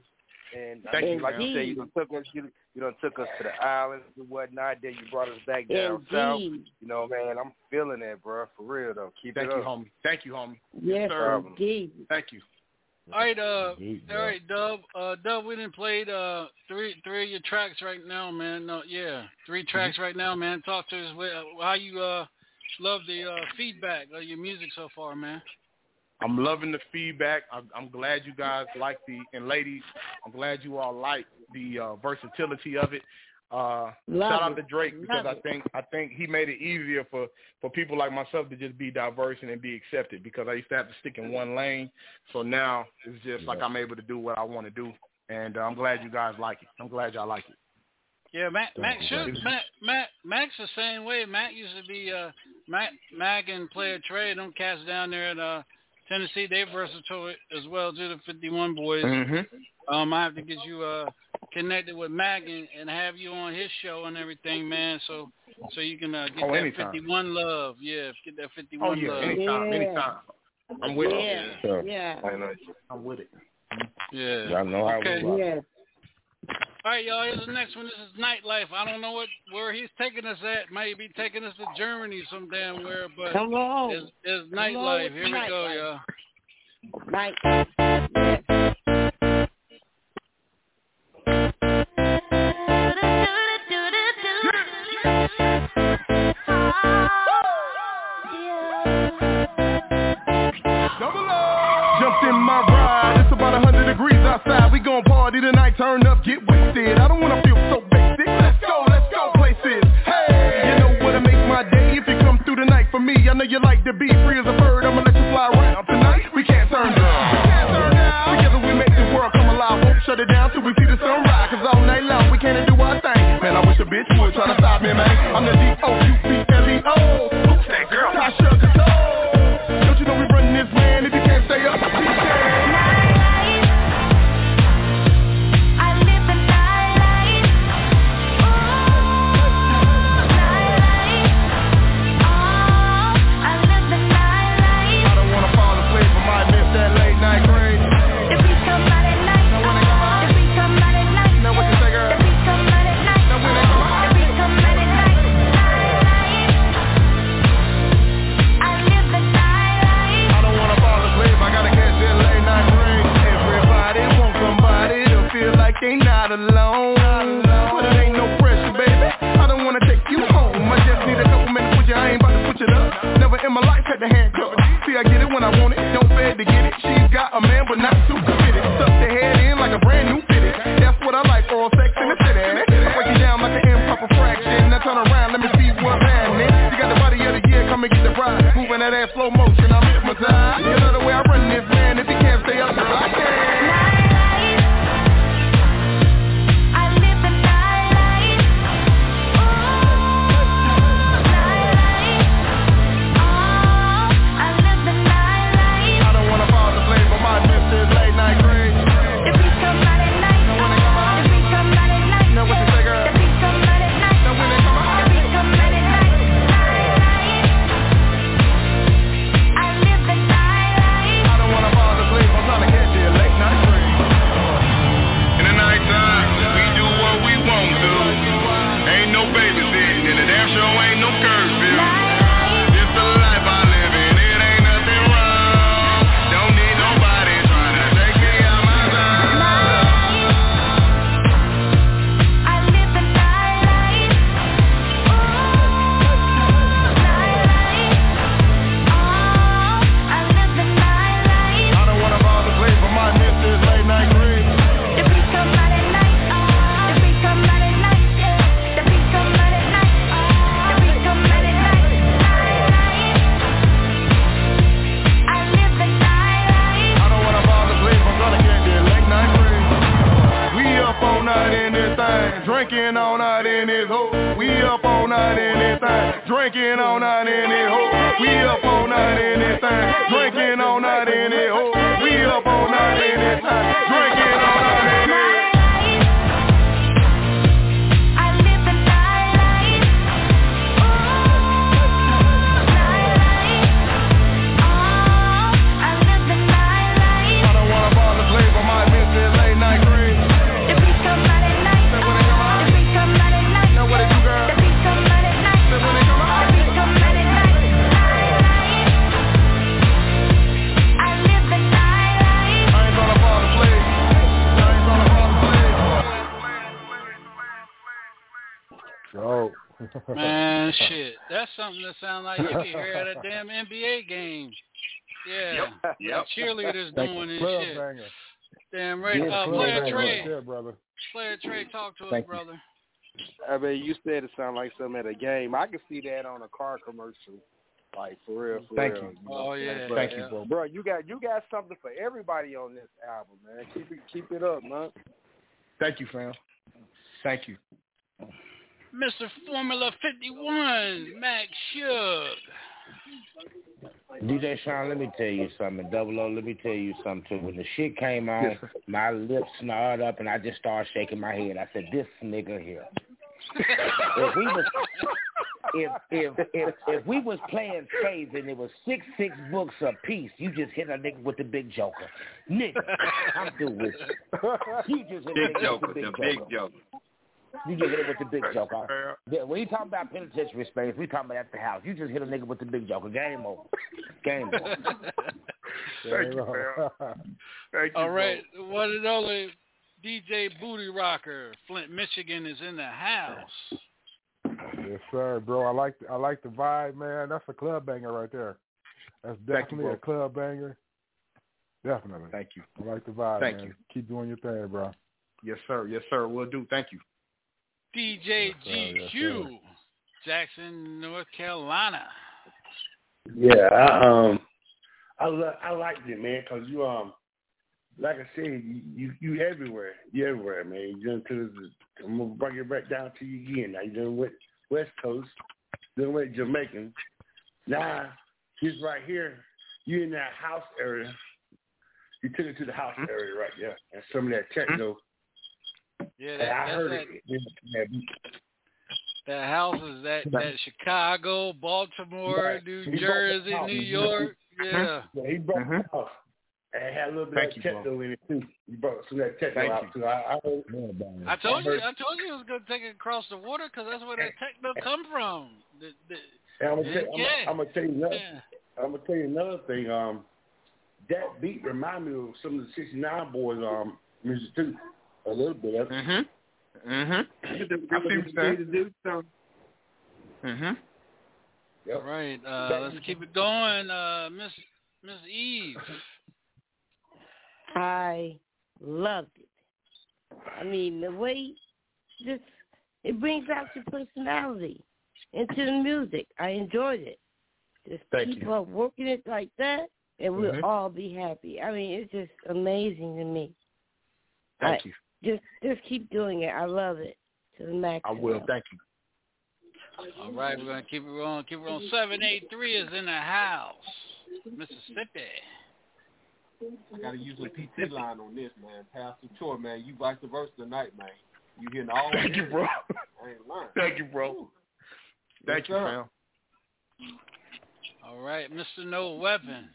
And I Thank mean, you, like you man. said, you done took us, you, you done took us to the islands and whatnot. Then you brought us back down south. You know, man, I'm feeling that, bro. For real though. Keep Thank it you, up. homie. Thank you, homie. Yes, sir. indeed. Thank you. All right, uh, Indeed, all right, Dub. Uh, Dub, we didn't played uh three three of your tracks right now, man. No, yeah, three tracks right now, man. Talk to us. wh- How you uh love the uh feedback of your music so far, man. I'm loving the feedback. I'm, I'm glad you guys like the and ladies. I'm glad you all like the uh, versatility of it. Uh, Love shout out to Drake because Love I think I think he made it easier for for people like myself to just be diverse and be accepted because I used to have to stick in one lane. So now it's just like I'm able to do what I want to do, and uh, I'm glad you guys like it. I'm glad y'all like it. Yeah, Mac, Mac, should, Mac, Mac, Mac's the same way. Mac used to be uh, Mac, Mac and Player Trade. Them cats down there in uh, Tennessee, they versatile as well too. The 51 boys. Mm-hmm. Um, I have to get you uh connected with Mac and, and have you on his show and everything, man. So so you can uh, get Oh, that anytime. 51 love. Yeah, get that 51 Oh yeah, love. anytime, Yeah. anytime. I'm with Yeah. it. Sure. Yeah. I know. I'm with it. Yeah. Y'all know how Okay. we rock. Yes. All right, y'all. Here's the next one. This is nightlife. I don't know what where he's taking us at. Maybe taking us to Germany some damn where, but Come on. it's, it's Come on nightlife. with Here we go, nightlife. y'all. Right. Yes. Jumped in my ride, it's about 100 degrees outside. We gon' party tonight, turn up, get wasted. I don't wanna feel so basic. Let's go, let's go places. Hey, you know what'll make my day if you come through tonight for me. I know you like to be free as a bird. I'ma let you fly around tonight. We can't turn down. Can't turn down. Together we make the world come alive. Won't shut it down till we see the sunrise. Cause all night long we can't do our thing. Man, I wish a bitch would try to stop me, man. I'm the D-O-U-P-L-E-O. I mean, you said it sounded like something at a game. I could see that on a car commercial, like for real. For Thank real, you. Oh, what I'm saying? yeah. But, Thank you, bro. bro. You got you got something for everybody on this album, man. Keep it keep it up, man. Thank you, fam. Thank you. Mr. Formula 51, Max Shug. DJ Sean, let me tell you something. Double O, let me tell you something too. When the shit came on, Yes, my lips snarled up and I just started shaking my head. I said, "This nigga here." If we was if if if if we was playing spades and it was six six books a piece, you just hit a nigga with the big joker. Nigga, I'm through with you. You just hit a Big nigga joker, with the the big big joker. joker. You just hit it with the big joker. Yeah, When you talking about penitentiary space, we talking about at the house. You just hit a nigga with the big joker. Game over. Game over. Thank you. Thank you, All right, one and only DJ Booty Rocker, Flint, Michigan, is in the house. Yes, sir, bro. I like I like the vibe, man. That's a club banger right there. That's Thank you, definitely a club banger. Definitely. Thank you. I like the vibe, Thank man. you. Keep doing your thing, bro. Yes, sir. Yes, sir. We'll do. Thank you. DJ Yes, sir, yes, GQ, Jackson, North Carolina. Yeah, I um, I lo- I liked it, man, cause you um, like I said, you you, you everywhere, you everywhere, man. You done to the, I'm gonna bring it back down to you again. Now you done went West Coast, then went Jamaican. Now he's right here. You in that house area. You took it to the house area right there, and some of that techno. Yeah, And that, I heard that, it. Yeah, that house is that, that Chicago, Baltimore, New He Jersey. New York. Yeah. Yeah, he brought Mhm. it out. And it had a little bit Thank of you, techno in it too. He brought some of that techno Thank out you. too. I, I heard, I told you, heard- I told you it was gonna take it across the water because that's where that techno come from. The, the, and I'm gonna, tell, I'm, I'm gonna tell you another. yeah. I'm gonna tell you another thing. Um, that beat remind me of some of the '69 Boyz' um music too, a little bit of it. Mhm. Mhm. I see what you're saying. Mhm. Yep. All right, uh, let's keep it going. Uh, Miss Miss Eve. I loved it. I mean, the way just it brings out your personality into the music. I enjoyed it. Just Thank keep you. up working it like that, and we'll Mhm. all be happy. I mean, it's just amazing to me. Thank I- you. Just just keep doing it. I love it to the max. I will. Thank you. All right, we're gonna keep it rolling. Keep it rolling. Seven eight three is in the house, Mississippi. I gotta use a PT line on this, man. Pastor Troy, man, you vice versa tonight, man. You hitting all Thank you, bro. I ain't lying. Thank you, bro. Thank you, sir. fam. All right, Mr. No Weapon.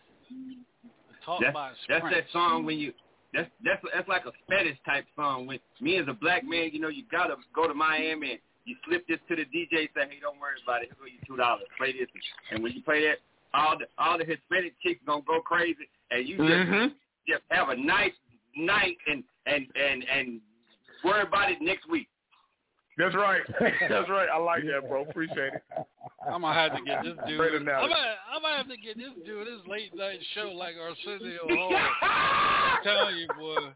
Talk That's, about that's Sprint. that song when you that's that's that's like a fetish type song. When me as a black man, you know, you gotta go to Miami and you slip this to the DJ, say, hey, don't worry about it, I'll give you two dollars, play this, and when you play that, all the all the Hispanic chicks gonna go crazy, and you just Mhm. just have a nice night and and and and worry about it next week. That's right. That's right. I like that, bro. Appreciate it. I'm gonna have to get this dude. I'm gonna, I'm gonna have to get this dude this late night show like Arsenio Hall. I'm telling you, boy.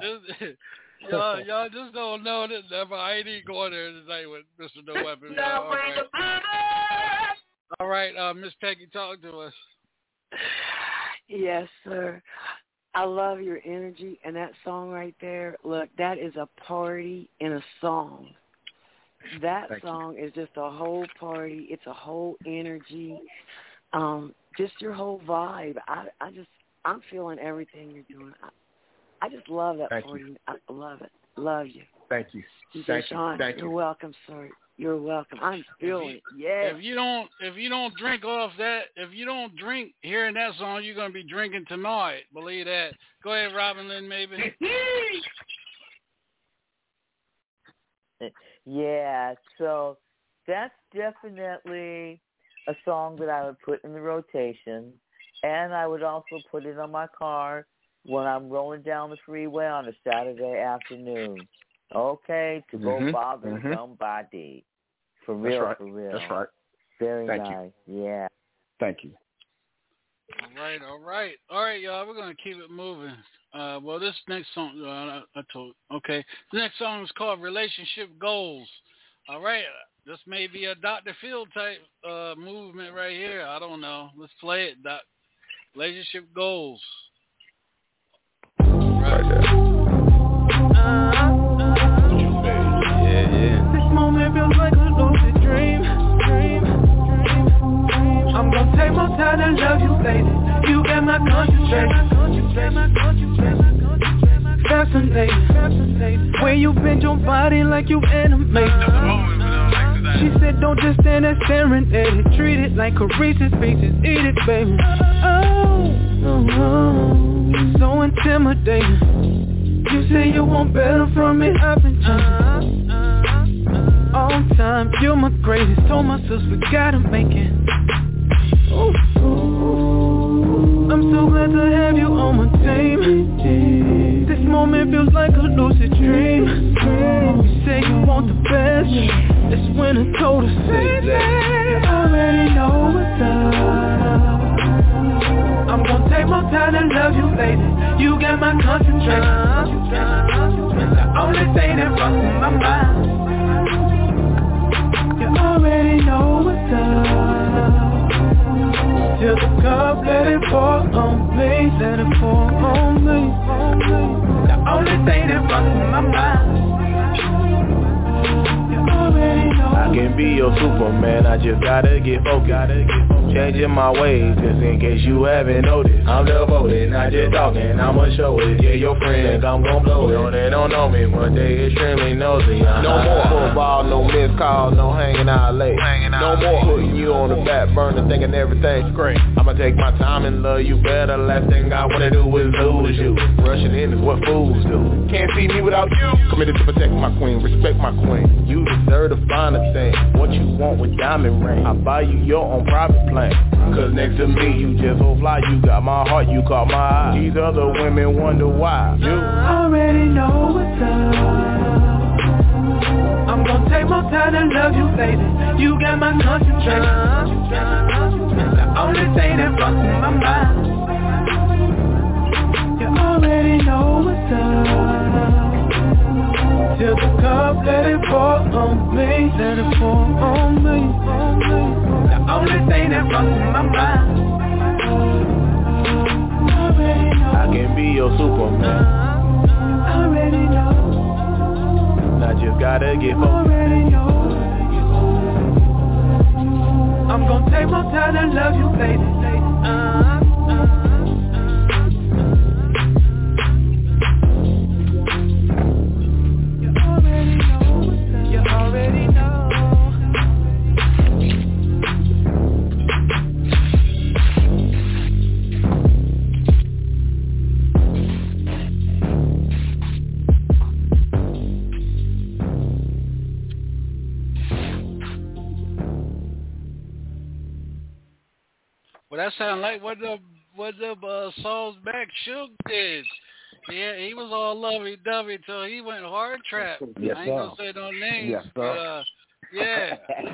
This, y'all, y'all just don't know that. Never. I ain't even going there tonight with Mr. No Weapon. y'all. All right, All right uh, Miss Peggy, talk to us. Yes, sir. I love your energy and that song right there. Look, that is a party in a song. That Thank you. song is just a whole party. It's a whole energy. Um, just your whole vibe. I I just I'm feeling everything you're doing. I, I just love that Thank you. party. I love it. Love you. Thank you. Thank Sean, you. Thank you're you. welcome, sir. You're welcome. I'm feeling it. Yeah. If you don't if you don't drink off that if you don't drink hearing that song, you're gonna be drinking tonight. Believe that. Go ahead, Robin Lynn, maybe. Yeah, so that's definitely a song that I would put in the rotation, and I would also put it on my car when I'm rolling down the freeway on a Saturday afternoon. Okay, to go Mhm, bother mhm. somebody. For That's real, right. for real. That's right. Very Thank you. nice. Yeah. Thank you. All right, all right, all right, y'all. We're gonna keep it moving. Uh, well, this next song, uh, I, I told. Okay, the next song is called "Relationship Goals." All right, uh, this may be a Dr. Phil type uh, movement right here. I don't know. Let's play it. Doc. Relationship goals. Time to love you, baby. You get my concentration. Fascinating. When you bend your body like you animated. She said, don't just stand there staring at it. Treat it like a Reese's Pieces. Eat it, baby. Oh, oh, oh. so intimidating. You say you want better from me. I've been changing. All time, you're my greatest. Told myself we gotta make it. I'm so glad to have you on my team. This moment feels like a lucid dream. You say you want the best. That's when I told her, say that. You already know what's up. I'm gonna take my time to love you, baby. You got my concentration. The only thing that runs my mind. You already know what's up. Till the cup, let it pour on me, let it pour on me. The only thing that runs in my mind. You already know. I can be your Superman, I just gotta get focused. Changing my ways, just in case you haven't noticed. I'm devoted, not just talking, I'ma show it. Yeah, your friend I'm gon' blow it. No, they don't know me, but they extremely nosy. Uh-huh. No more. Football, no missed calls, no hanging out late. No more putting you on the back burner, thinking everything's great. I'ma take my time and love you better. Last thing I wanna do is lose you. Rushing in is what fools do. Can't see me without you. Committed to protect my queen, respect my queen. You deserve to find a thing What you want with diamond ring I buy you your own private plane Cause next to me you just so fly You got my heart, you caught my eye These other women wonder why You already know what's up. I'm gonna take my time to love you, baby. You got my concentration. The only thing that runs in my mind. You already know what's up. Till the cup, let it fall on me, let it fall on me. The only thing that runs in my mind. I can be your Superman I Already know. I just gotta get focused know. I'm gonna take my time to love you, baby. Uh, You sound like what the what the uh, Saul's back Suge did. Yeah, he was all lovey dovey till he went hard trap. Yes, I ain't gonna say no names. Yes, but, uh, yeah.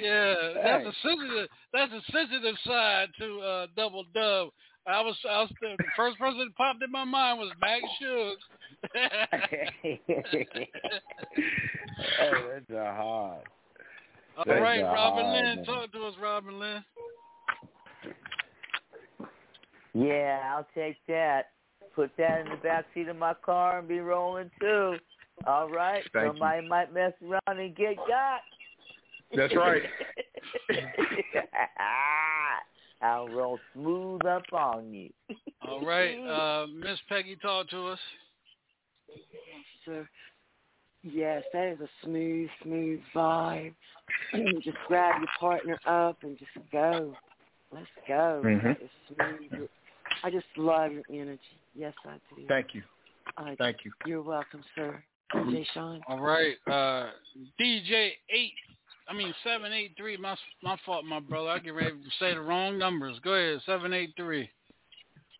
yeah, that's a sensitive. That's a sensitive side to uh, Double Dub. I was, I was the first person that popped in my mind was Max Suge. oh, that's a hard. All That's right, a Robin Lynn, one. talk to us, Robin Lynn. Yeah, I'll take that. Put that in the back seat of my car and be rolling too. All right. Thank Somebody you. might mess around and get got. That's right. I'll roll smooth up on you. All right, uh, Miss Peggy, talk to us. Yes, sir. Yes, that is a smooth, smooth vibe. just grab your partner up and just go. Let's go. Mm-hmm. It's smooth. I just love your energy. Yes, I do. Thank you. I Thank you. You're welcome, sir. DJ Sean. All right, uh, DJ eight. I mean seven eight three. My my fault, my brother. I get ready to say the wrong numbers. Go ahead, seven eight three.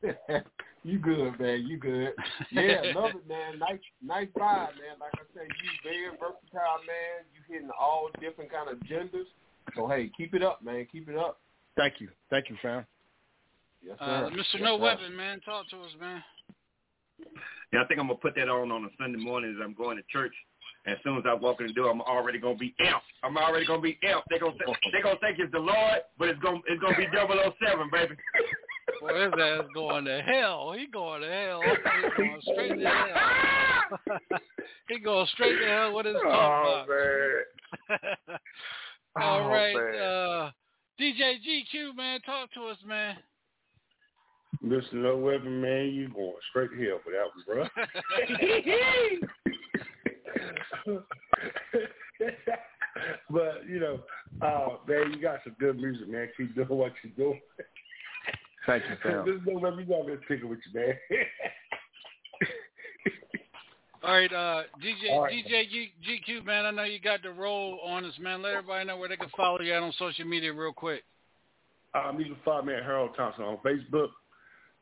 you good, man. You good. Yeah, love it, man. Nice, nice vibe, man. Like I said, you very versatile, man. You hitting all different kind of genders. So hey, keep it up, man. Keep it up. Thank you, thank you, fam. Yes, Uh, sir. Mr. Yes, no sir. Weapon, man. Talk to us, man. Yeah, I think I'm gonna put that on on a Sunday morning as I'm going to church. As soon as I walk in the door, I'm already gonna be amped. I'm already gonna be amped. They gonna th- they gonna think it's the Lord, but it's gonna it's gonna be 007, baby. Boy, his ass going to hell. He going to hell. He going straight to hell. he going straight to hell with his talk Oh box. man. All Oh, right, uh, DJ GQ, man, talk to us, man. Mr. No Weapon, man, you going straight to hell for that one, bro. but you know, uh, man, you got some good music, man. Keep doing what you're doing. Thank you, fam. This no weapon, you got me picking with you, man. All right, uh, DJ All right. DJ G, GQ, man. I know you got the role on us, man. Let everybody know where they can follow you at on social media, real quick. Um, you can follow me at Harold Thompson on Facebook,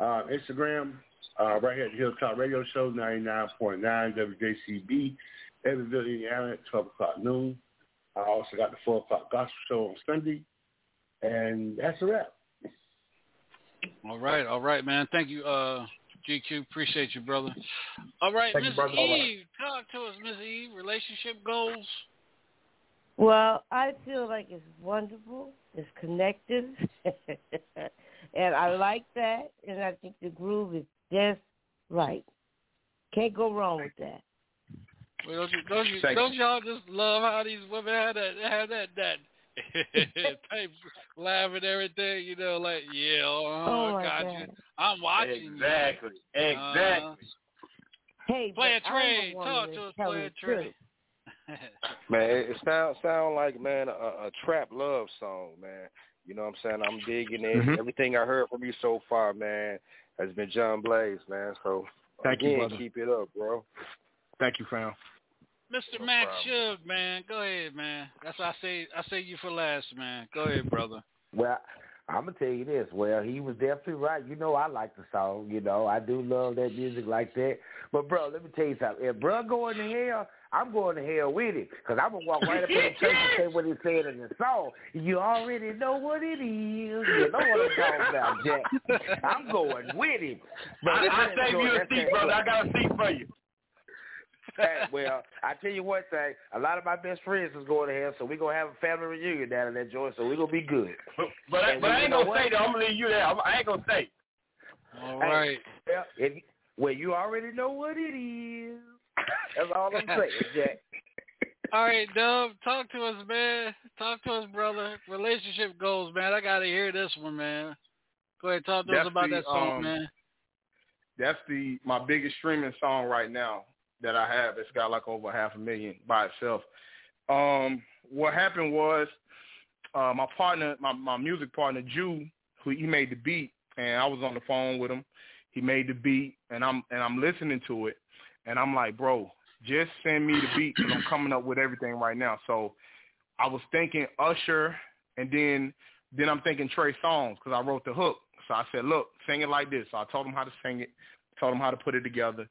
uh, Instagram, uh, right here at the Hilltop Radio Show, 99.9 WJCB, Evansville, Indiana, at 12 o'clock noon. I also got the 4 o'clock gospel show on Sunday. And that's a wrap. All right, all right, man. Thank you, uh, GQ. Appreciate you, brother. All right, Thank you, Miss brother. All right. Eve, talk to us, Miss Eve. Relationship goals. Well, I feel like it's wonderful. It's connected, and I like that. And I think the groove is just right. Can't go wrong with that. Well, don't you, don't, you, don't y'all just love how these women have that, have that, that type laugh and everything? You know, like yeah, uh, Oh, my got God. you. I'm watching. Exactly. You. Exactly. Uh, Hey, play a but trade. Talk to us. Play a the truth. trade. Man, it it sound sound like man a, a trap love song, man. You know what I'm saying? I'm digging it. Mhm. Everything I heard from you so far, man, has been John Blaze, man. So Thank you, again, brother. keep it up, bro. Thank you, fam. Mr. Max Shug, man, go ahead, man. That's why I say I say you for last, man. Go ahead, brother. Well, I'm gonna tell you this. Well, he was definitely right. You know, I like the song. You know, I do love that music like that. But bro, let me tell you something. If bro going to hell, I'm going to hell with him because I'm gonna walk right up in the church and say what he said in the song. You already know what it is. You know what I'm talking about, Jack. I'm going with him. But I, I that's save you a seat, brother. I got a seat for you. Hey, well, I tell you one thing. A lot of my best friends is going to hell, so we're gonna have a family reunion down in that joint. So we're gonna be good. But, but, I, but I ain't gonna say that. I'm gonna leave you there. I'm, I ain't gonna say. All Hey, right. Well, if, well, you already know what it is. That's all I'm saying, Jack. All right, Dub, talk to us, man. Talk to us, brother. Relationship goals, man. I gotta hear this one, man. Go ahead, talk to us about the, that song, um, man. That's the my biggest streaming song right now that I have. It's got like over half a million by itself. Um, what happened was uh, my partner, my my music partner, Jew, who he made the beat, and I was on the phone with him. He made the beat, and I'm and I'm listening to it, and I'm like, bro, just send me the beat because I'm coming up with everything right now. So I was thinking Usher, and then then I'm thinking Trey Songz because I wrote the hook. So I said, look, sing it like this. So I told him how to sing it, told him how to put it together,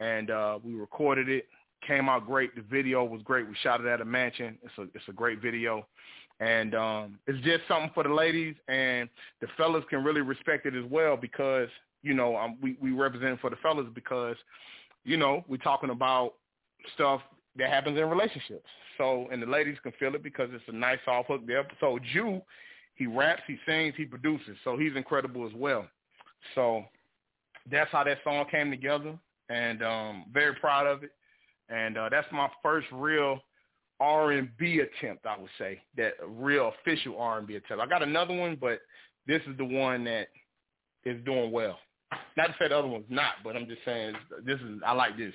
and uh, we recorded it. Came out great. The video was great. We shot it at a mansion. It's a it's a great video, and um, it's just something for the ladies and the fellas can really respect it as well because you know um, we we represent for the fellas because you know we're talking about stuff that happens in relationships. So and the ladies can feel it because it's a nice soft hook there. So Jew, he raps, he sings, he produces. So he's incredible as well. So that's how that song came together, and um, very proud of it. And uh, that's my first real R and B attempt, I would say, that real official R and B attempt. I got another one, but this is the one that is doing well. Not to say the other one's not, but I'm just saying this is I like this,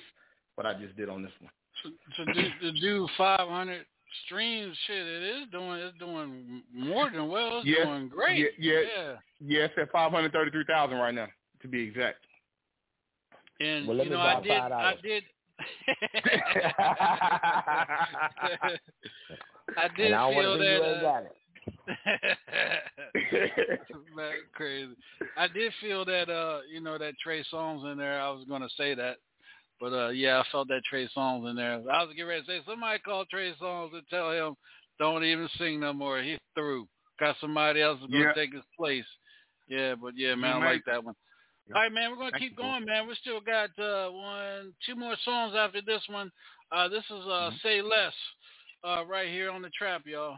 what I just did on this one. So, so to do 500 streams, shit, it is doing it's doing more than well. It's yeah, doing great. Yeah, yeah, yeah. yeah. It's at 533,000 right now, to be exact. And Well, let you me know, I buy did, five I did. I did and I don't feel want to you that. ain't uh, got it. Man, crazy. I did feel that uh, you know, that Trey Songz in there. I was gonna say that. But uh yeah, I felt that Trey Songz in there. I was getting ready to say somebody call Trey Songz and tell him don't even sing no more. He's through. Got somebody else who's gonna Yeah. take his place. Yeah, but yeah, He man, I might- like that one. All right, man, we're gonna keep going, man. We still got uh one two more songs after this one. Uh this is uh Mm-hmm. Say Less, uh right here on the trap, y'all.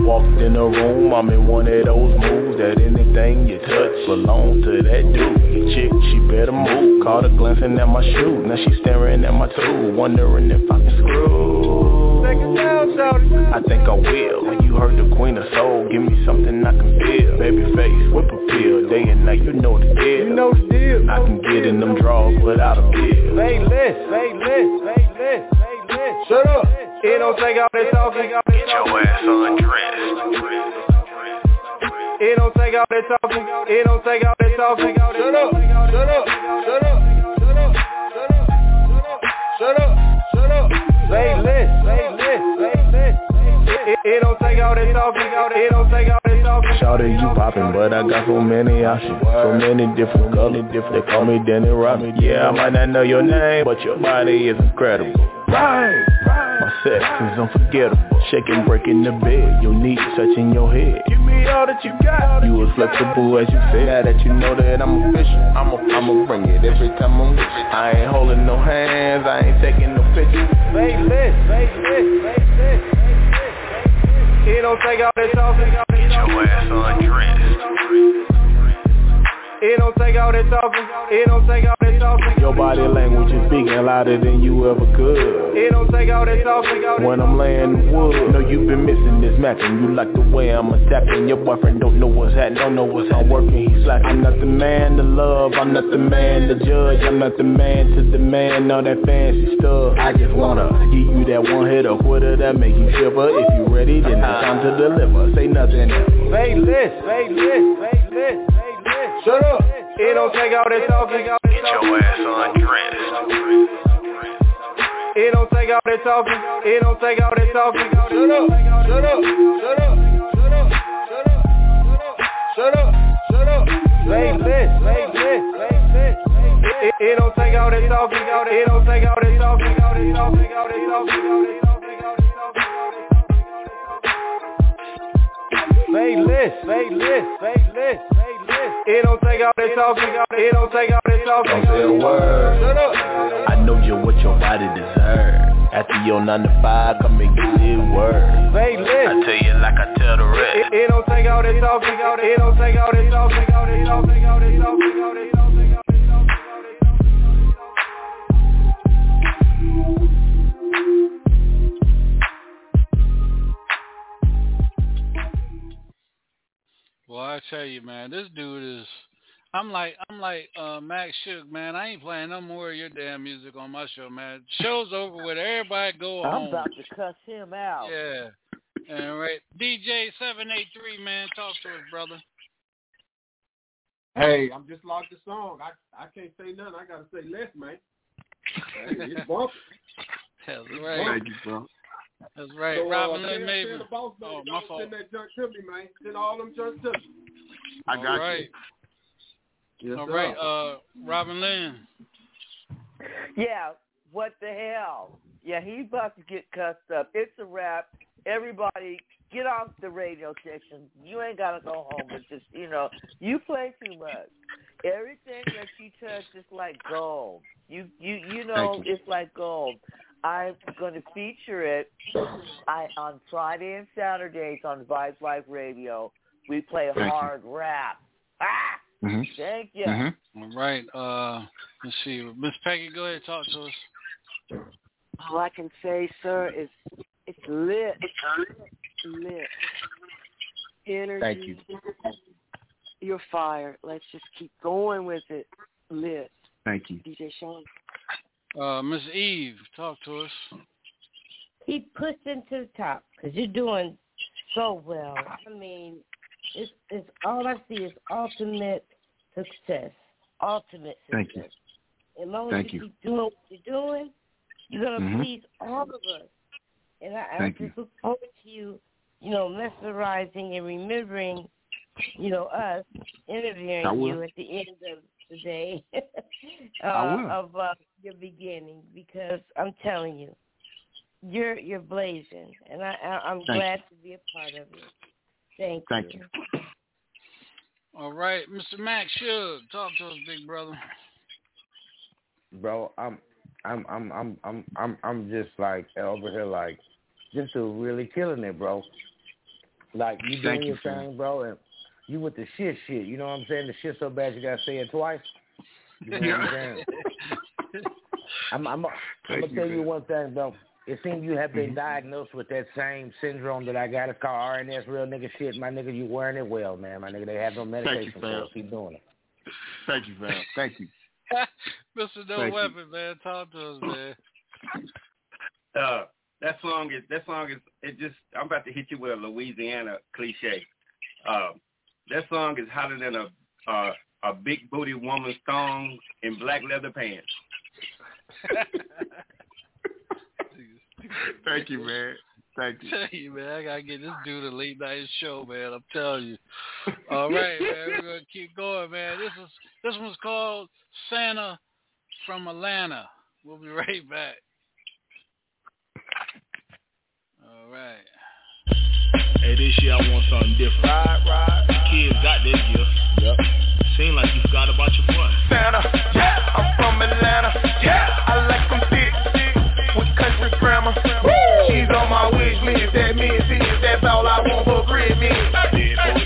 Walked in the room, I'm in one of those moves that anything you touch belongs to that dude. The chick, she better move. Caught her glancing at my shoe, now she staring at my tool, wondering if I can screw. I think I will. When you heard the queen of soul, give me something I can feel. Pill, day and night, you know the deal. You know the deal. I can get in them drawers without a bill. Say less, say less, say less, say less. Shut up. It don't take all that talking. Get your ass undressed. It don't take all that talking. It don't take all that talking. Shut up. Shut up. Shut up. Shut up. Shut up. Shut up. Say less. Say less. Say less. It, it, it don't take all that talking. It don't take all that talking. Shawty, you poppin', but I got so many options. So many different colors, different They call me Danny Robin. Yeah, I might not know your name But your body is incredible. Right, My sex is unforgettable. Shaking, breaking the bed Your knees touching your head. Give me all that you got. You as flexible as you say Now that you know that I'm official I'ma, I'ma bring it every time I'm with you. I ain't holding no hands I ain't taking no pictures. Say less. Say less. It don't take all that talking. Get your ass undressed It don't take all that talking. It don't take all that talking. Your body language is speaking louder than you ever could It don't take all that talking. When I'm laying in the wood Know you've been missing this macking You like the way I'm attacking Your boyfriend don't know what's happening Don't know what's I'm working, he's like, I'm not the man to love I'm not the man to judge I'm not the man to demand All that fancy stuff I just wanna give you that one hit or quitter That make you shiver If you ready then it's time to deliver Say nothing else Say less. Say less. Say less. Say. Shut up. It don't take all that talking. Get your ass undressed It don't take all that talking. It don't take all that talking. Shut up. Shut up. Shut up. Shut up. Shut up. Shut up. Shut up. Say less. Say less. Say less. It, it, it don't take all that talking. It don't take all that talking. All that talking. All that talking. All that talking. All that talking. Say less. Say less. Say less. Say. It don't take all that talking. It don't take all that talking. Don't say a word Shut up. I know you what your body deserve After your 9 to 5, come and get it word Say less. I tell you like I tell the rest It, it don't take all that talking. It don't take all that talking. All that talking. All that talking. All that talking. All that talking. Well, I tell you, man, this dude is. I'm like, I'm like uh, Max Shook, man. I ain't playing no more of your damn music on my show, man. Show's over with. Everybody go I'm home. about to cuss him out. Yeah. All right, DJ seven eight three, man. Talk to us, brother. Hey, I'm just locked the song. I I can't say nothing. I gotta say less, man. Hey, it's bumping. That's It's right. bumping. bro. That's right. So, uh, Robin tell- Lynn Maven. the boss man, Oh, my fault. Send that junk to me, man. Send all them junk to me. I got right. you. Yes, All sir. right, uh, Robin Lynn. Yeah, what the hell? Yeah, he's about to get cussed up. It's a wrap. Everybody, get off the radio station. You ain't gotta go home, but just you know, you play too much. Everything that you touch is like gold. You you you know you. it's like gold. I'm going to feature it I on Friday and Saturdays on Vibe Live Radio We play Thank you. hard rap. Ah, Mm-hmm. thank you. All right. Uh, let's see. Miss Peggy, go ahead. And talk to us. All I can say, sir, is it's lit. It's lit. Energy. Thank you. You're fired. Let's just keep going with it. Lit. Thank you. DJ Sean. Uh, Miss Eve, talk to us. Keep pushing to the top because you're doing so well. I mean, it's it's all I see is ultimate success. Ultimate success. Thank success. you. As long Thank as you, you. keep doing what you're doing, you're gonna Mhm. please all of us. And I, I Thank just look forward to you, you know, mesmerizing and remembering, you know, us interviewing you at the end of the day uh, I will. of uh, your beginning because I'm telling you, you're you're blazing, and I, I I'm Thank glad to be a part of it. Thank, Thank you. All right, Mr. Max Shug, talk to us, big brother. bro. I'm, I'm, I'm, I'm, I'm, I'm, I'm just like over here, like, just to really killing it, bro. Like you doing Thank you, your thing, bro, and you with the shit, shit. You know what I'm saying? The shit so bad you gotta say it twice. You know what I'm? I'm, I'm, I'm gonna tell you man. one thing, though. It seems you have been Mhm. diagnosed with that same syndrome that I got. It's called RNS, real nigga shit. My nigga, you wearing it well, man. My nigga, they have no medication for fam. it. Keep doing it. Thank you, fam. Thank you. Mr. No Thank you. Weapon, man, talk to us, man. Uh, that song is that song is it just I'm about to hit you with a Louisiana cliche. Uh, that song is hotter than a uh, a big booty woman's thong in black leather pants. Thank you, man. Thank you. tell you, man, I gotta get this dude a late night show, man. I'm telling you. All right, man, we're gonna keep going, man. This is this one's called Santa from Atlanta. We'll be right back. All right. Hey, this year I want something different. Ride, ride. Kids got this gift. Yep. Seem like you forgot about your boy. Santa, yeah, I'm from Atlanta, yeah, I like them thick, with country grammar. She's on my wish list, that means this, that's all I want for Christmas.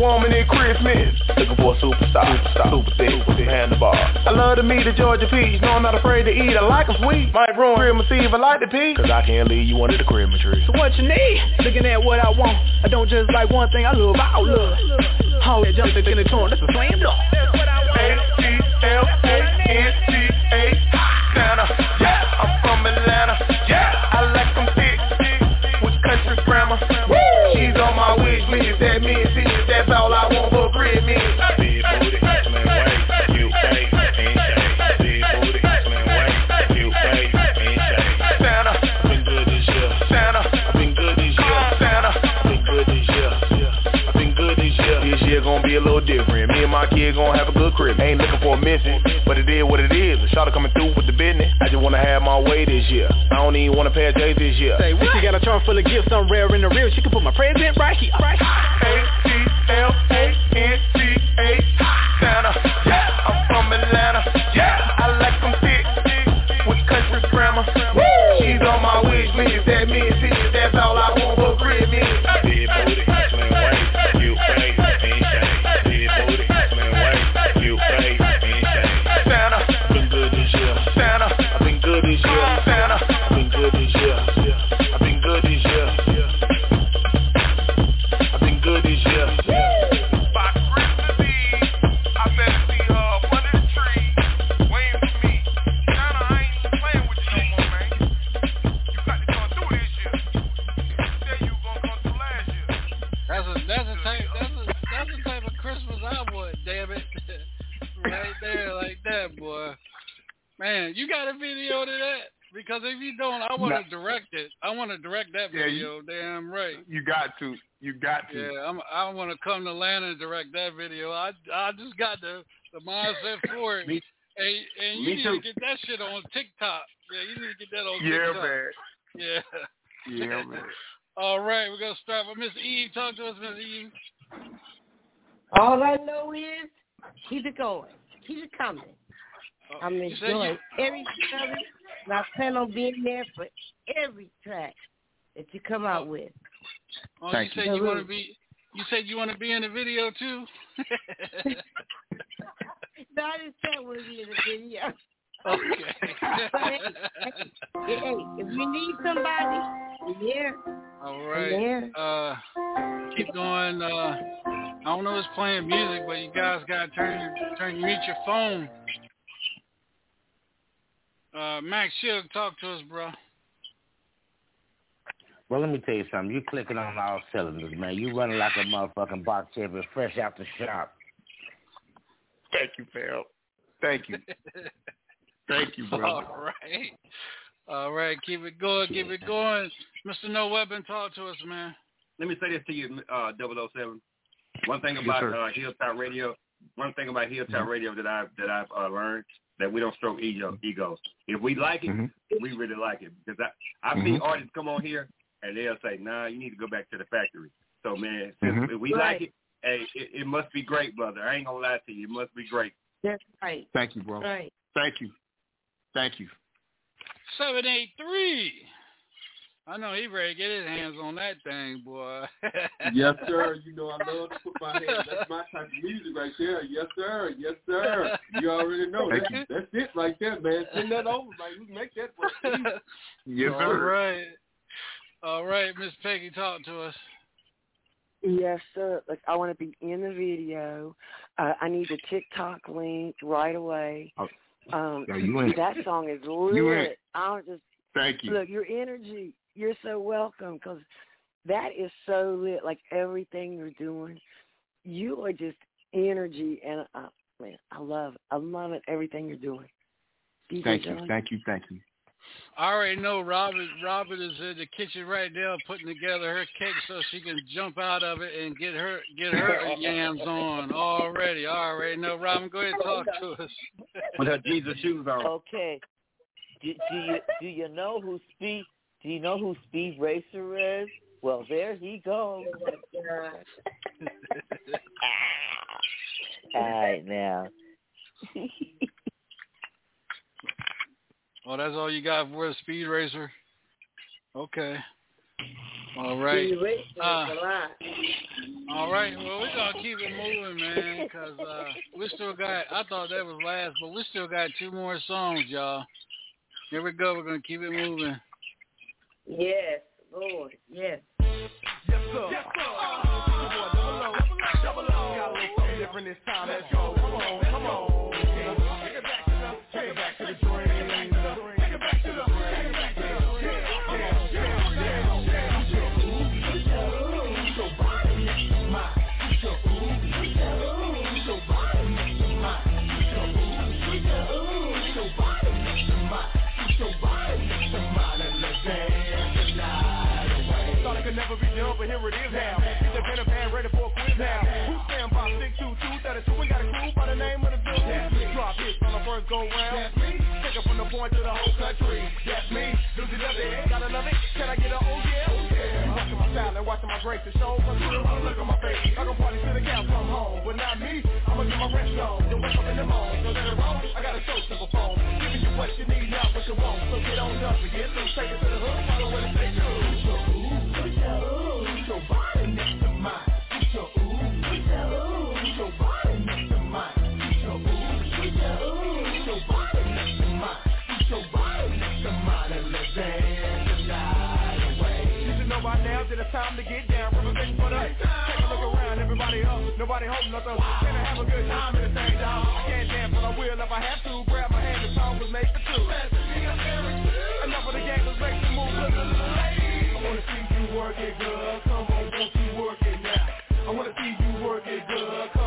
Woman at Christmas. Looking for a superstar, superstar, super thick, super handlebar. I love to meet a Georgia peach. No, I'm not afraid to eat. I like 'em sweet. Might ruin Christmas Eve. I like the peach. Cause I can't leave you under the Christmas tree. So what you need? Looking at what I want. I don't just like one thing. I love all love. All that jump in the torn. That's a slam dunk. A-T-L-A-N-T-A. Santa, yeah, I'm from Atlanta. Yeah, I like 'em thick, thick, with country grammar. She's on my wish list. That means be a little different. Me and my kid gonna have a good crib. Ain't looking for a missing, but it is what it is. A shot coming through with the business. I just wanna have my way this year. I don't even wanna pay a day this year. Say, what? She got a trunk full of gifts. I'm rare in the real. She can put my present right here. Right here. A-T-L-A-N-T-A. Got to. Yeah, I'm, I want to come to Atlanta and direct that video. I I just got the the mindset for it. Me- and, and you me need too. to get that shit on TikTok. Yeah, you need to get that on Yeah, TikTok. man. Yeah. Yeah, man. All right, we're gonna start with Miss Eve. Talk to us, Miss Eve. All I know is keep it going. Keep it coming. Oh, I'm you said enjoying every service, and I plan on being there for every track that you come out with. Oh, Thank you you. said you want to be. You said you want to be in the video too. No, I didn't say want to be in the video. okay. But hey, hey, hey, if you need somebody, we're here. All I'm right. there. Uh, keep going. Uh, I don't know who's playing music, but you guys gotta turn your turn mute your phone. Uh, Max Shug, talk to us, bro. Well, let me tell you something. You clicking on all cylinders, man. You running like a motherfucking box champion fresh out the shop. Thank you, pal. Thank you. Thank you, brother. All right. All right. Keep it going. Keep it going. Mr. No Weapon, talk to us, man. Let me say this to you, uh, 007. One thing about sir. uh, Hilltop Radio, one thing about Hilltop Radio that I've that I've uh, learned that we don't stroke ego, egos. If we like it, we really like it. Because I I see Mhm. artists come on here and they'll say, "Nah, you need to go back to the factory." So man, since if we Right. like it, hey, it, it must be great, brother. I ain't gonna lie to you, it must be great. That's right. Thank you, bro. Right. Thank you. Thank you. Seven eight three. I know he ready to get his hands on that thing, boy. yes, sir. You know I love to put my hands. That's my type of music right there. Yes, sir. Yes, sir. You already know. that. That's, that's it right there, man. Send that over, man. We can make that work. Yes, sir. right. All right, Miss Peggy, talk to us. Yes, sir. Like I want to be in the video. Uh, I need the TikTok link right away. Oh, Um, you in. that song is You in. lit. I'll just Thank you. look your energy. You're so welcome because that is so lit. Like everything you're doing, you are just energy, and uh, man, I love, I love it. Everything you're doing. DJ Thank you. John. Thank you. Thank you. I already know Robert. Robert is in the kitchen right now putting together her cake so she can jump out of it and get her get her yams on already. I already know. Robin, go ahead and talk to us. With her Jesus shoes on. Okay. Do, do you do you know who Speed? Do you know who Speed Racer is? Well, there he goes. All right now. Oh, that's all you got for a speed racer? Okay. All right. Speed racer uh, a lot. All right. Well, we're gonna keep it moving, man, because uh, we still got. I thought that was last, but we still got two more songs, y'all. Here we go. We're gonna keep it moving. Yes, Lord. Yes. Yes, sir. Yes, sir. Double O, double O, double O. Got a little something different this time. Let's go. Come on, come on. Take it back to the dream. Take it back to the dream. Thought it could never be done, but here it is now. Get the pen and pad ready for a quiz now. Go round. Take it from the point to the whole country. That's me. Do you love it? Gotta love it. Can I get a oh yeah? Oh yeah. Watching my style and watching my grace. The show my crew. Look at my face. I can party till the cows come home, but not me. I'ma get my rest on. Then wake up in the morning. So that it wrong. I got a show simple phone. Giving you what you need, not what you want. So get on up and get loose. Take it to the hook. To get down. Representing for the Take a look around, everybody up. Nobody holding nothing. Can I have a good time in the same time? I can't dance, but I will if I have to. Grab my hand, the song was made for two. Enough of the game, let's make the move. Look, look, ladies. I wanna see you work it good. Come on, won't you work it now? I wanna see you work it good.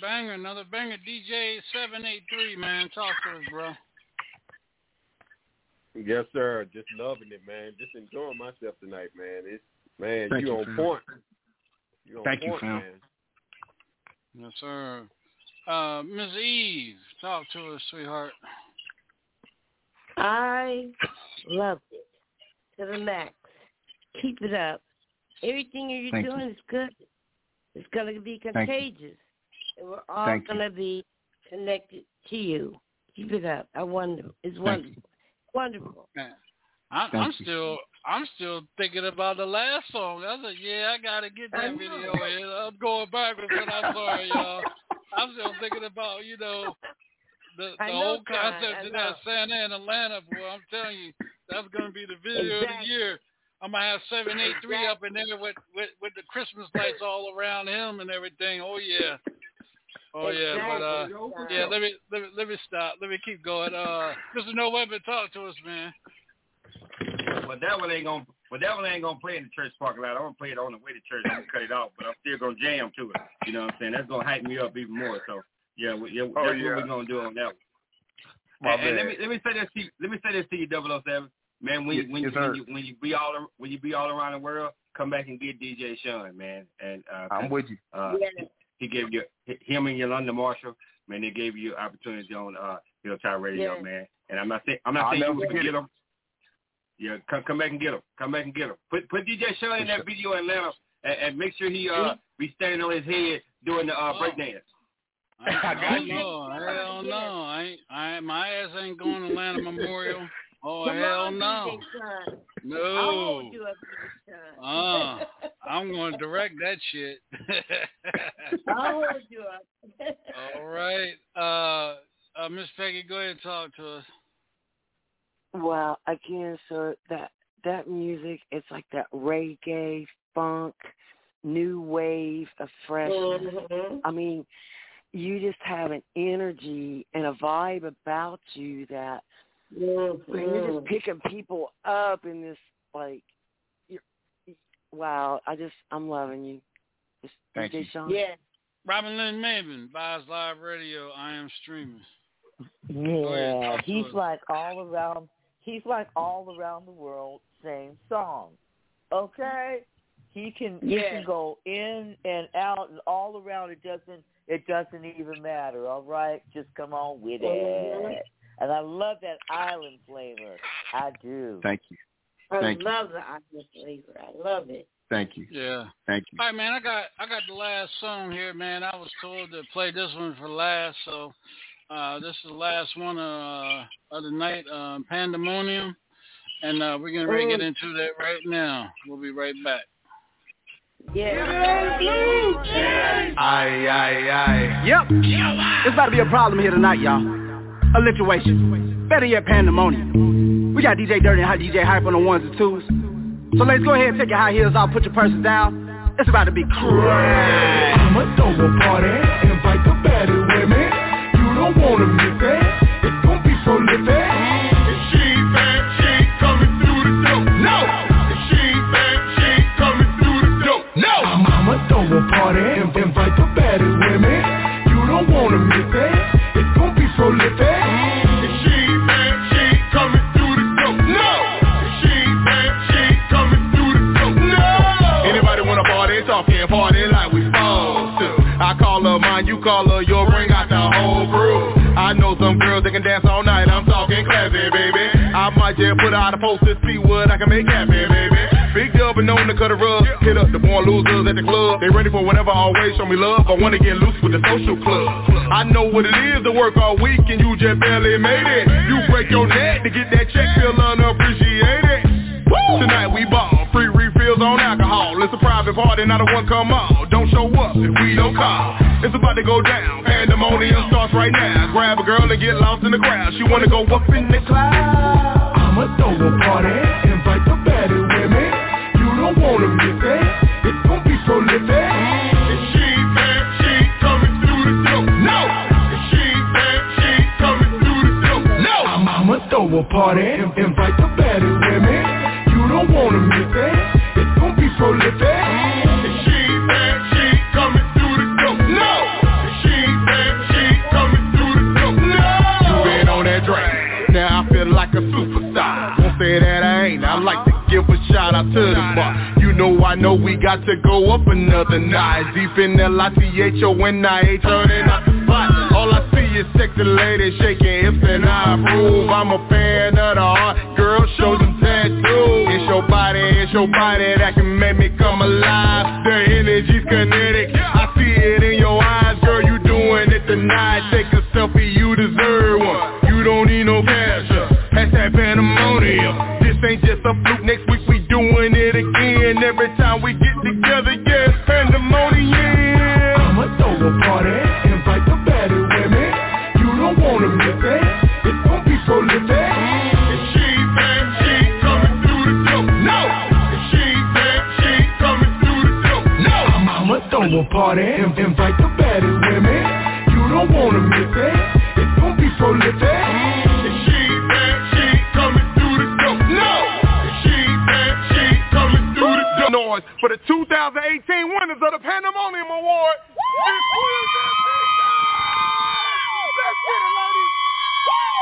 Banger, another banger. DJ seven eight three, man, talk to us, bro. Yes, sir. Just loving it, man. Just enjoying myself tonight, man. It's man, Thank you you, on fam. point. You on Thank you, point, fam. man. Yes, sir. Uh, Ms. Eve, talk to us, sweetheart. I loved it to the max. Keep it up. Everything you're Thank doing you. is good. It's going to be contagious. And we're all Thank you. going to be connected to you. Keep it up. I wonder. It's wonderful. Wonderful. I, Thank I'm still, I'm still thinking about the last song. I said, yeah, I gotta get that video in. I'm going backwards, but I'm sorry, y'all. I'm still thinking about, you know, the the know, whole concept of that Santa in Atlanta, boy. I'm telling you, that's gonna be the video of the year. I'm gonna have seven eight three up in there with, with with the Christmas lights all around him and everything. Oh yeah. Oh yeah, but uh Exactly. yeah, let me let me let me stop. Let me keep going. Uh Mr. No Weapon, talk to us, man. But that one ain't gonna. But that one ain't gonna play in the church parking lot. I'm gonna play it on the way to church. I'm gonna cut it off, but I'm still gonna jam to it. You know what I'm saying? That's gonna hype me up even more. So yeah, we, yeah Oh, that's yeah. what we're gonna do on that one. My and, and let me let me say this to you, let me say this to you, 007. Man, when you when yes, you, when you when you be all when you be all around the world, come back and get DJ Sean, man. And uh, I'm with you. uh, he gave you him and Yolanda Marshall, man. They gave you opportunity on uh, Hilltop Radio, Yeah. man. And I'm not saying I'm not I'll saying you never will forget forget them. Yeah, come come back and get him. Come back and get him. Put put DJ Sean in that video in Atlanta, and, and make sure he uh be standing on his head doing the uh, Oh. breakdance. I, I got you. no, hell no. I ain't I my ass ain't going to Atlanta Memorial. Oh Come hell on, no. DJ Sean. I'll No. hold you up, DJ Uh, I'm going to direct that shit. I'll hold you up. All right. Uh, uh, Miss Peggy, go ahead and talk to us. Well, again, sir, that that music, it's like that reggae, funk, new wave of freshness. Mhm. I mean, you just have an energy and a vibe about you that when you're Mhm. just picking people up in this like, you're, wow! I just I'm loving you. Just Thank DJ you. Sean. Yeah. Robin Lynn Maven, Bias Live Radio. I am streaming. Yeah, talk he's us. like all around. He's like all around the world, same song. Okay, he can he Yeah. can go in and out and all around. It doesn't it doesn't even matter. All right, just come on with it. And I love that island flavor. I do. Thank you. I Thank you. love the island flavor. I love it. Thank you. Yeah. Thank you. All right, man. I got I got the last song here, man. I was told to play this one for last, so uh, this is the last one uh, of the night, um, Pandemonium, and uh, we're gonna ready to get into that right now. We'll be right back. Yeah. Aye, aye, aye. Yep. It's about to be a problem here tonight, y'all. Alliteration. Better yet, pandemonium. We got DJ Dirty and Hot DJ Hype on the ones and twos. So let's go ahead and take your high heels off, put your purses down. It's about to be crazy. Throw a party, invite the better women. You don't wanna miss it. It's gonna be prolific. If Just put out a post to see what I can make happen, baby. Big dub and known to cut a rug. Hit up the born losers at the club. They ready for whenever, always show me love. I wanna get loose with the social club. I know what it is to work all week and you just barely made it. You break your neck to get that check, feel unappreciated. Tonight we ball, free refills on alcohol. It's a private party, not a one come on. Don't show up if we don't call. It's about to go down. Pandemonium starts right now. Grab a girl and get lost in the crowd. She wanna go up in the cloud. I'ma throw a party, invite the better women. You don't wanna miss it. It's gonna be prolific. If she ain't bad, she ain't coming through the door. No. If she ain't bad, she ain't coming through the door. No. I'm, I'ma throw a party, invite the better women. You don't wanna miss it. It's gonna be prolific. say that I ain't. I like to give a shout out to the bar. You know I know we got to go up another night. Deep in L-I-T-H-O-N-I-A, turning up the spot. All I see is sexy ladies shaking hips and I move. I'm a fan of the art. Girl, show them tattoos. It's your body, it's your body that can make me come alive. The energy's kinetic. I see it in your eyes, girl. You doing it tonight. Ain't just. Next week we doing it again. Every time we get together, yeah, it's pandemonium. I'ma throw a party, invite the better women. You don't wanna miss it. It's gonna be prolific. If she bad, she coming through the door. No. If she bad, she coming through the door. No. I'ma throw a party, in- invite the better women. You don't wanna miss it. For the 2018 winners of the Pandemonium Award.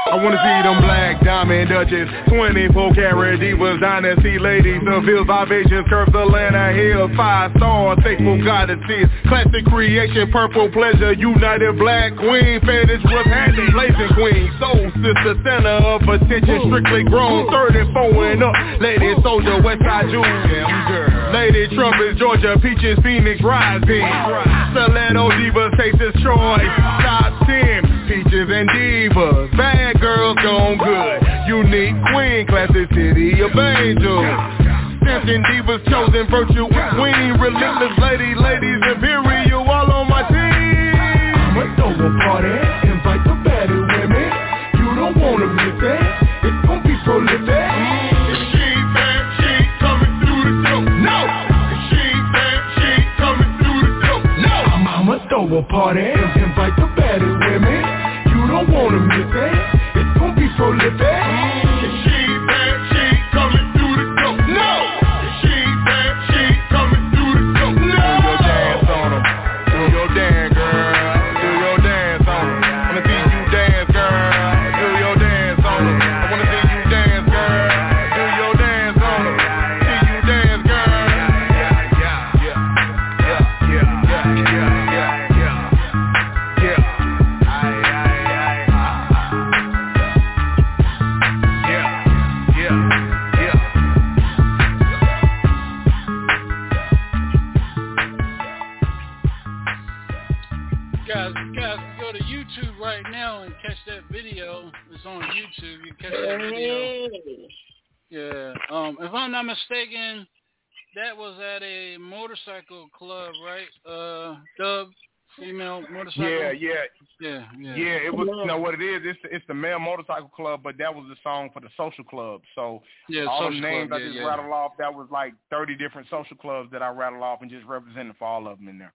I wanna see them black diamond Dutches 24 karat divas, dynasty ladies The hills, vibrations, curves, Atlanta hills Five stars, faithful goddesses Classic creation, purple pleasure United black queen, fetish was handy Blazing queen, soul sister, center of attention Strictly grown, 34 and up Lady soldier, west side Jew Lady trumpets, Georgia, peaches, Phoenix, rising Stiletto divas, Texas, Troy. Top 10, peaches and divas. Bad girls gone good. Unique queen, classic city of angels. Simpson divas, chosen virtue Queen, relentless. Lady, ladies, imperial All on my team. Throw a party, invite the better women. You don't wanna miss it a party, invite the better women. You don't wanna miss it. It's gonna be prolific Um, if I'm not mistaken, that was at a motorcycle club, right? Uh, Dub, female motorcycle. Yeah, yeah, yeah, yeah. yeah. It was you know what it is. It's it's the male motorcycle club, but that was the song for the social club. So Yeah, all the names club, I yeah, just yeah. rattled off, that was like thirty different social clubs that I rattled off and just represented for all of them in there.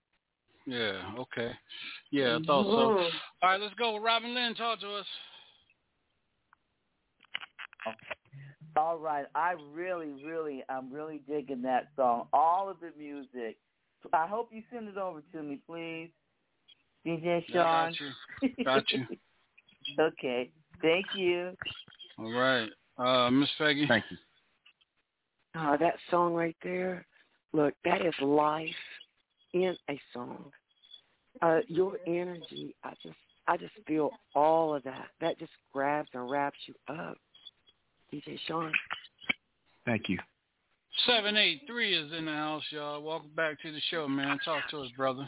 Yeah. Okay. Yeah, I thought so. Mhm. All right, let's go with Robin Lynn. Talk to us. All right, I really, really, I'm really digging that song. All of the music. I hope you send it over to me, please, DJ Yeah, I Sean. got you. Got you. okay, thank you. All right. Uh, Miss Peggy. Thank you. Oh, that song right there. Look, that is life in a song. Uh, your energy, I just, I just feel all of that. That just grabs and wraps you up. DJ Sean. Thank you. Seven eight three is in the house, y'all. Welcome back to the show, man. Talk to us, brother.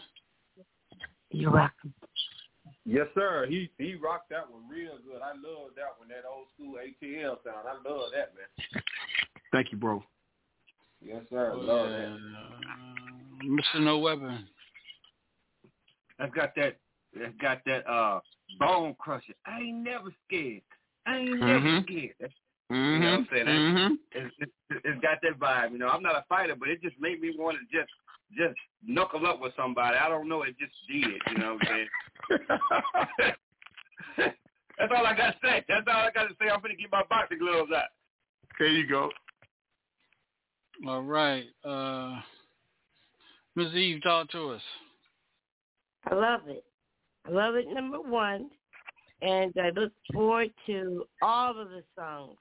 You're welcome. Yes, sir. He he rocked that one real good. I love that one. That old school ATL sound. I love that man. Thank you, bro. Yes, sir. Oh, love yeah. that. Mr. No Weapon. That's got that. I've got that uh bone crusher. I ain't never scared. I ain't never Mm-hmm. Mhm. scared. That's, You know what I'm saying? Mhm. It's, it's, it's got that vibe. You know, I'm not a fighter, but it just made me want to just just knuckle up with somebody. I don't know. It just did. You know what I'm saying? That's all I got to say. That's all I got to say. I'm gonna get my boxing gloves out. There you go. All right. Uh, Ms. Eve, talk to us. I love it. I love it, number one. And I look forward to all of the songs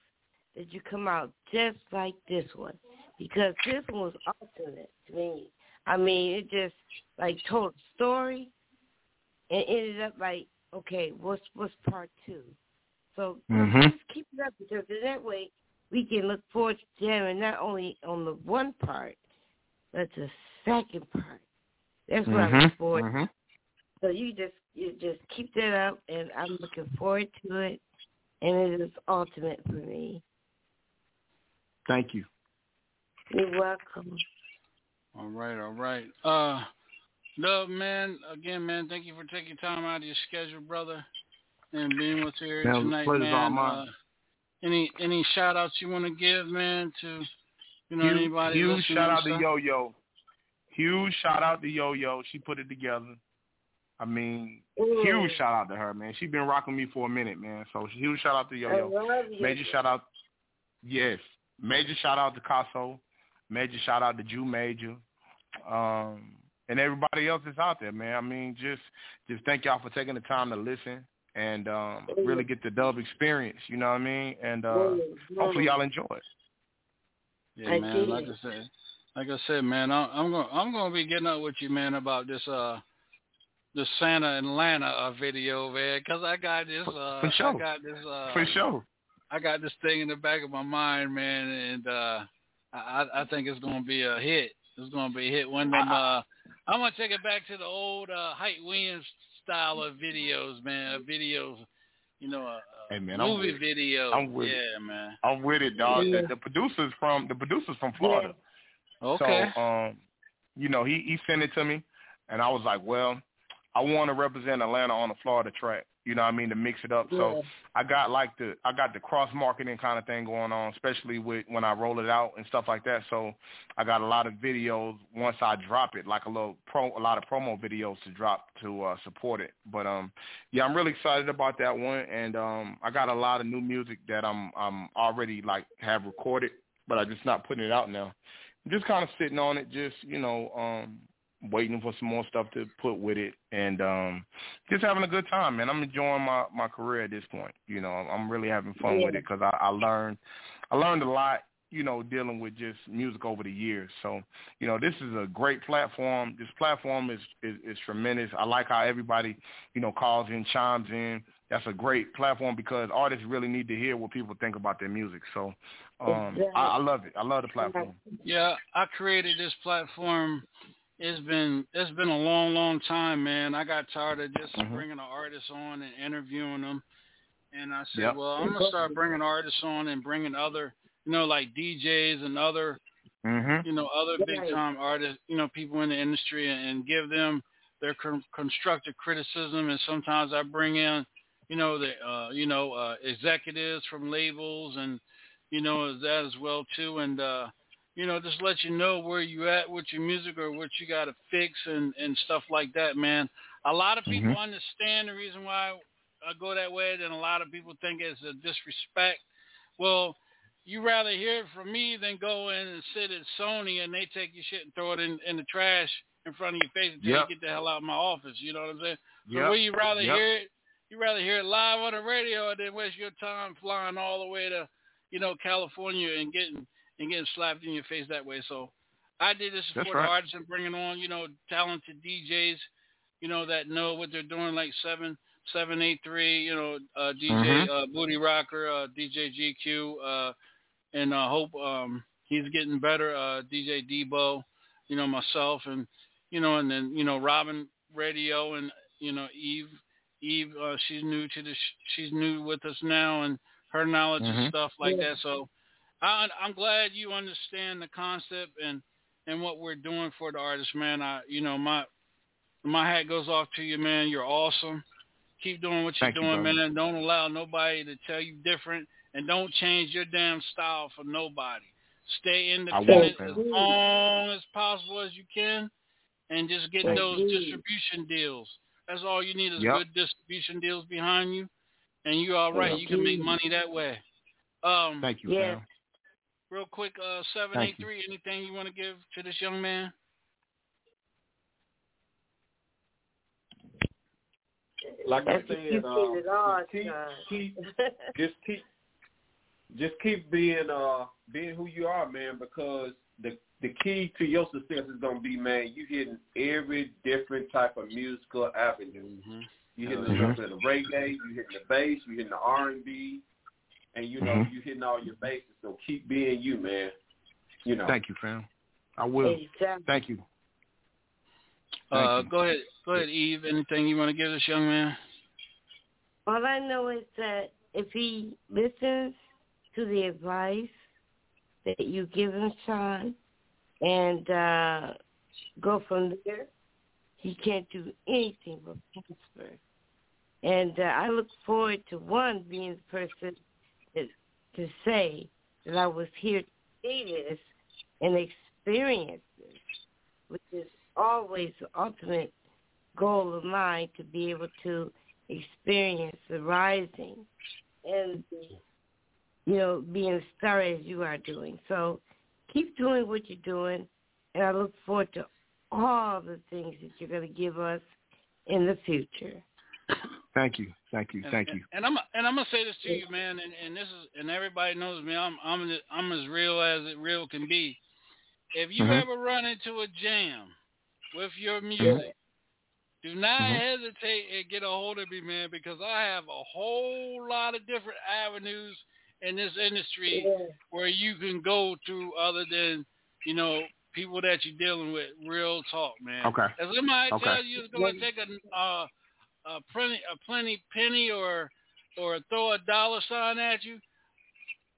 that you come out just like this one. because this one was alternate to me. I mean, it just like told a story and ended up like, okay, what's what's part two? So Mhm. just keep it up because in that way we can look forward to jamming not only on the one part, but the second part. That's what I'm look forward. Mhm. So you just you just keep that up, and I'm looking forward to it, and it is ultimate for me. Thank you. You're welcome. All right, all right. Uh, Love, man. Again, man, thank you for taking time out of your schedule, brother, and being with us here Man, tonight, pleasure's all man. mine. Uh, any any shout outs you want to give, man, to you know huge, anybody huge shout and out to? Yo Yo. Huge shout out to Yo Yo. She put it together. I mean, Mm. huge shout out to her, man. She's been rocking me for a minute, man. So huge shout out to Yo Yo. Major shout out. Yes. Major shout out to Casso. Major shout out to Jew Major. Um, and everybody else that's out there, man. I mean, just just thank y'all for taking the time to listen and um really get the dub experience, you know what I mean? And uh hopefully y'all enjoy it. Yeah, I man. did. Like I said, like I said, man, I, I'm gonna I'm gonna be getting up with you, man, about this uh the Santa Atlanta uh, video, man, 'cause I got this uh For sure. I got this uh For sure. I got this thing in the back of my mind, man, and uh I I think it's gonna be a hit. It's gonna be a hit. One of them uh I'm gonna take it back to the old uh Hype Williams style of videos, man. Of videos, you know, a, Hey man, a I'm movie with it. video. I'm with it. yeah, man. I'm with it, dog. Yeah. The, the producers from the producers from Florida. Okay. So, um, you know, he he sent it to me, and I was like, well, I want to represent Atlanta on the Florida track. You know what I mean to mix it up. So I got like the I got the cross marketing kind of thing going on, especially with when I roll it out and stuff like that. So I got a lot of videos once I drop it, like a little pro a lot of promo videos to drop to uh support it. But um yeah, I'm really excited about that one and um I got a lot of new music that I'm I'm already like have recorded, but I'm just not putting it out now. I'm just kind of sitting on it, just, you know, um waiting for some more stuff to put with it. And um just having a good time man. I'm enjoying my my career at this point you know. I'm really having fun with it because I, I learned i learned a lot you know dealing with just music over the years. So you know this is a great platform. This platform is is, is tremendous. I like how everybody you know calls in chimes in. That's a great platform because artists really need to hear what people think about their music. So um I, I love it. I love the platform. Yeah, I created this platform. It's been it's been a long, long time, man. I got tired of just Mhm. bringing an artist on and interviewing them, and I said, Yep. well, I'm gonna start bringing artists on and bringing other, you know, like DJs and other, mhm you know, other big time artists, you know, people in the industry, and, and give them their con- constructive criticism. And sometimes I bring in, you know, the uh, you know uh, executives from labels and you know that as well too, and uh, you know just let you know where you at with your music or what you got to fix and and stuff like that, man. A lot of people Mhm. understand the reason why I go that way, then a lot of people think it's a disrespect. Well, you rather hear it from me than go in and sit at Sony and they take your shit and throw it in, in the trash in front of your face and tell Yep. you get the hell out of my office. You know what I'm saying? So Yep. where you rather Yep. hear it, you rather hear it live on the radio and then waste your time flying all the way to, you know, California and getting and getting slapped in your face that way. So I did this That's for right. the artists and bringing on, you know, talented DJs, you know, that know what they're doing, like seven seven eight three, you know, uh, DJ Mhm. uh, Booty Rocker, uh, DJ GQ, uh, and I hope um, he's getting better. Uh, DJ Debo, you know, myself, and you know, and then you know, Robin Radio, and you know, Eve. Eve, uh, she's new to the. Sh- she's new with us now, and her knowledge Mhm. and stuff like Yeah. that. So, I, I'm glad you understand the concept and and what we're doing for the artist, man. I, you know, my my hat goes off to you, man. You're awesome. Keep doing what you're Thank doing, brother. man. Don't allow nobody to tell you different, and don't change your damn style for nobody. Stay independent man. as long as possible as you can, and just get Thank those you. distribution deals. That's all you need is Yep. good distribution deals behind you, and you're all right. Thank You can make money that way. Um, thank you Yes. fam. Real quick, uh, seven eight three. Anything you want to give to this young man? Like I said, uh, said it all, just keep, keep, just keep, just keep being, uh, being who you are, man. Because the the key to your success is gonna be, man, you hitting every different type of musical avenue. You hitting Mhm. the, the reggae, you hitting the bass, you hitting the R and B, and you know Mhm. you hitting all your bases. So keep being you, man. You know. Thank you, fam. I will. Thank you. Uh, you. go ahead, go ahead, Eve. Anything you want to give this young man? All I know is that if he listens to the advice that you give him, Sean, and uh, go from there, he can't do anything but prosper. And uh, I look forward to one being the person that, to say that I was here to see this and experience this, which is always the ultimate goal of mine to be able to experience the rising and you know, being a star as you are doing. So keep doing what you're doing, and I look forward to all the things that you're going to give us in the future. Thank you. Thank you. And, Thank you. And I'm and I'm gonna say this to you, man. And, and this is and everybody knows me. I'm I'm I'm as real as it real can be. If you Mhm. ever run into a jam with your music, do not Mhm. hesitate and get a hold of me, man, because I have a whole lot of different avenues in this industry where you can go to other than you know people that you're dealing with. Real talk, man. Okay. As somebody Okay. tells you it's gonna take a uh, a plenty a plenty penny or or throw a dollar sign at you,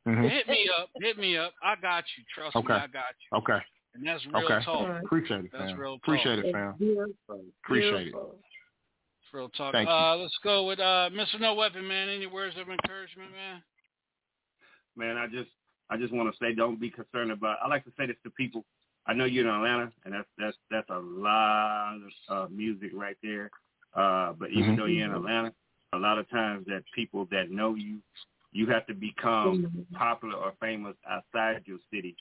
Mhm. hit me up. Hit me up. I got you. Trust me, Okay. I got you. Okay. And that's real Okay. talk. Appreciate it, That's fam. real talk. Appreciate it, fam. Appreciate it. It's real talk. Thank you. uh, let's go with uh, Mr. No Weapon, man. Any words of encouragement, man? man, I just I just want to say don't be concerned about. I like to say this to people. I know you're in Atlanta, and that's that's that's a lot of uh, music right there. Uh, but even Mhm. though you're in Atlanta, a lot of times that people that know you, you have to become popular or famous outside your city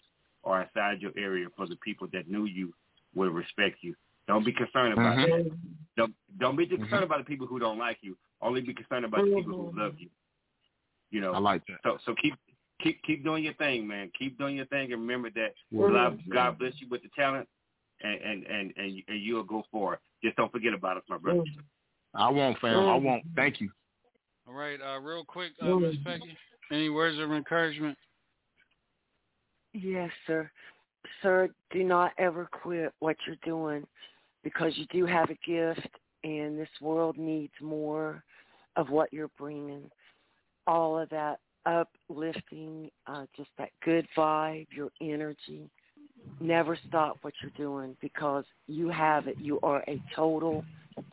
or outside your area for the people that knew you will respect you. Don't be concerned about Mhm. that. Don't don't be concerned about the people who don't like you. Only be concerned about the people who love you. You know. I like that. So so keep keep keep doing your thing, man. Keep doing your thing, and remember that God. God bless you with the talent, and and and and, you- and you'll go for it. Just don't forget about us, my brother. I won't, fam. I won't. Thank you. All right, uh, real quick, uh, Miss Peggy. Any words of encouragement? Yes, sir. Sir, do not ever quit what you're doing because you do have a gift and this world needs more of what you're bringing. All of that uplifting, uh, just that good vibe, your energy. Never stop what you're doing because you have it. You are a total,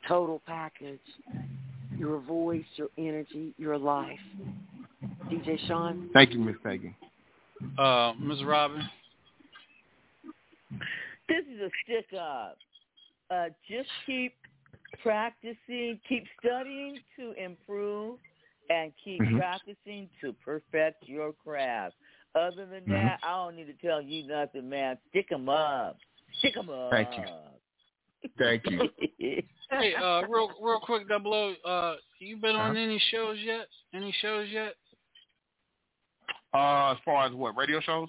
total package. Your voice, your energy, your life. DJ Sean? Thank you, Miss Peggy. Uh, Ms. Robin. This is a stick up. Uh, just keep practicing, keep studying to improve, and keep Mhm. practicing to perfect your craft. Other than Mhm. that, I don't need to tell you nothing, man. Stick 'em up. Stick 'em up. Thank you. Thank you. Hey, uh, real real quick, Double O. Uh, you been on any shows yet? Any shows yet? Uh, as far as what radio shows?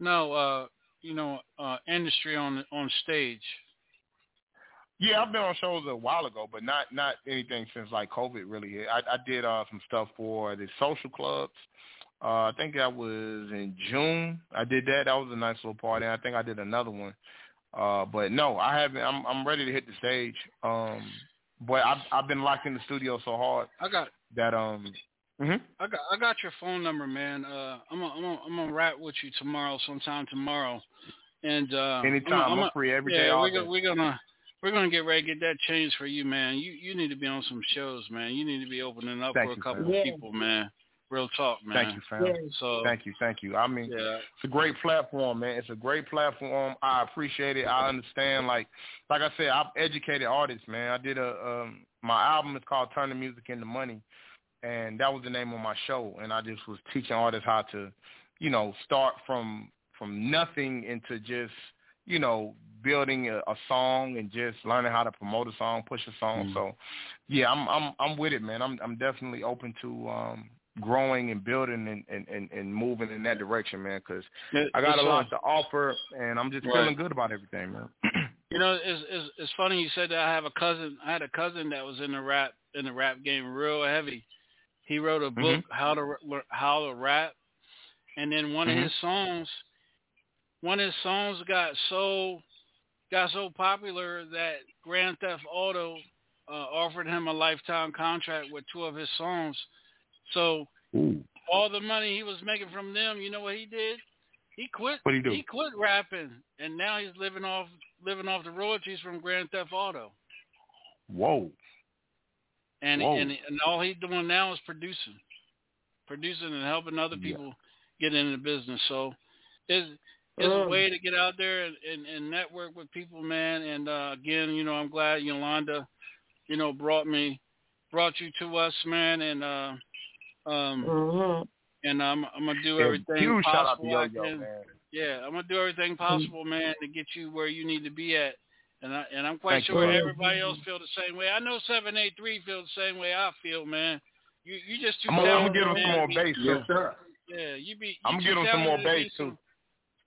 No, uh, you know, uh, industry on on stage. Yeah, I've been on shows a while ago, but not not anything since like COVID really. I, I did uh some stuff for the social clubs. Uh, I think that was in June. I did that. That was a nice little party. I think I did another one. Uh, but no, I haven't. I'm I'm ready to hit the stage. Um, but I've I've been locked in the studio so hard I got that um. mhm. I got I got your phone number, man. Uh, I'm gonna, I'm gonna, I'm gonna rap with you tomorrow, sometime tomorrow. And uh, Anytime. I'm free every day, yeah, we're day. gonna, we're gonna we're gonna get ready to get that changed for you, man. You you need to be on some shows, man. You need to be opening up Thank for a couple fam. of people, man. Real talk, man. Thank you, fam. So Thank you, thank you. I mean, Yeah. it's a great platform, man. It's a great platform. I appreciate it. I understand. Like, like I said, I've educated artists, man. I did a um, my album is called Turn the Music into Money, and that was the name of my show. And I just was teaching artists how to, you know, start from from nothing into just, you know, building a, a song and just learning how to promote a song, push a song. So, yeah, I'm I'm I'm with it, man. I'm I'm definitely open to um growing and building and, and, and, and moving in that direction, man. Because I got a lot uh, to offer, and I'm just Right. feeling good about everything, man. You know, it's, it's it's funny you said that. I have a cousin. I had a cousin that was in the rap in the rap game real heavy. He wrote a book Mhm. how to how to rap, and then one Mhm. of his songs, one of his songs got so got so popular that Grand Theft Auto uh, offered him a lifetime contract with two of his songs. So all the money he was making from them, you know what he did? He quit. What'd he do? He quit rapping, and now he's living off living off the royalties from Grand Theft Auto. Whoa. And Whoa. and and all he's doing now is producing, producing and helping other people get into the business. So it's it's a Um. way to get out there and, and, and network with people, man. And uh, again, you know, I'm glad Yolanda, you know, brought me brought you to us, man. And uh, um, Mhm. and I'm I'm gonna do everything huge shout out to possible Yo-Yo, can. man. Yeah, I'm gonna do everything possible, man, to get you where you need to be at. And I and I'm quite Thank sure brother. everybody else feel the same way. I know seven eight three feel the same way I feel, man. You you just too I'm gonna, I'm gonna give him some more to bass too. sir. Yeah, you be. You I'm gonna give him some more talented bass too.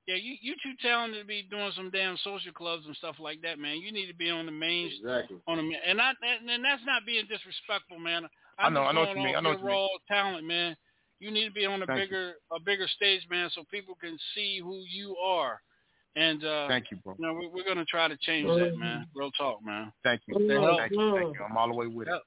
Yeah, you you too talented to be doing some damn social clubs and stuff like that, man. You need to be on the main Exactly. on the ma- and I and, and that's not being disrespectful, man. I know- I know what going you mean. I know your what you mean. raw talent, man. You need to be on a Thank you. bigger a bigger stage, man, so people can see who you are. And uh Thank you, bro. you know, we, we're gonna try to change that, man. Real talk, man. Thank you. Mhm. Thank you. Thank you. I'm all the way with it. Hell,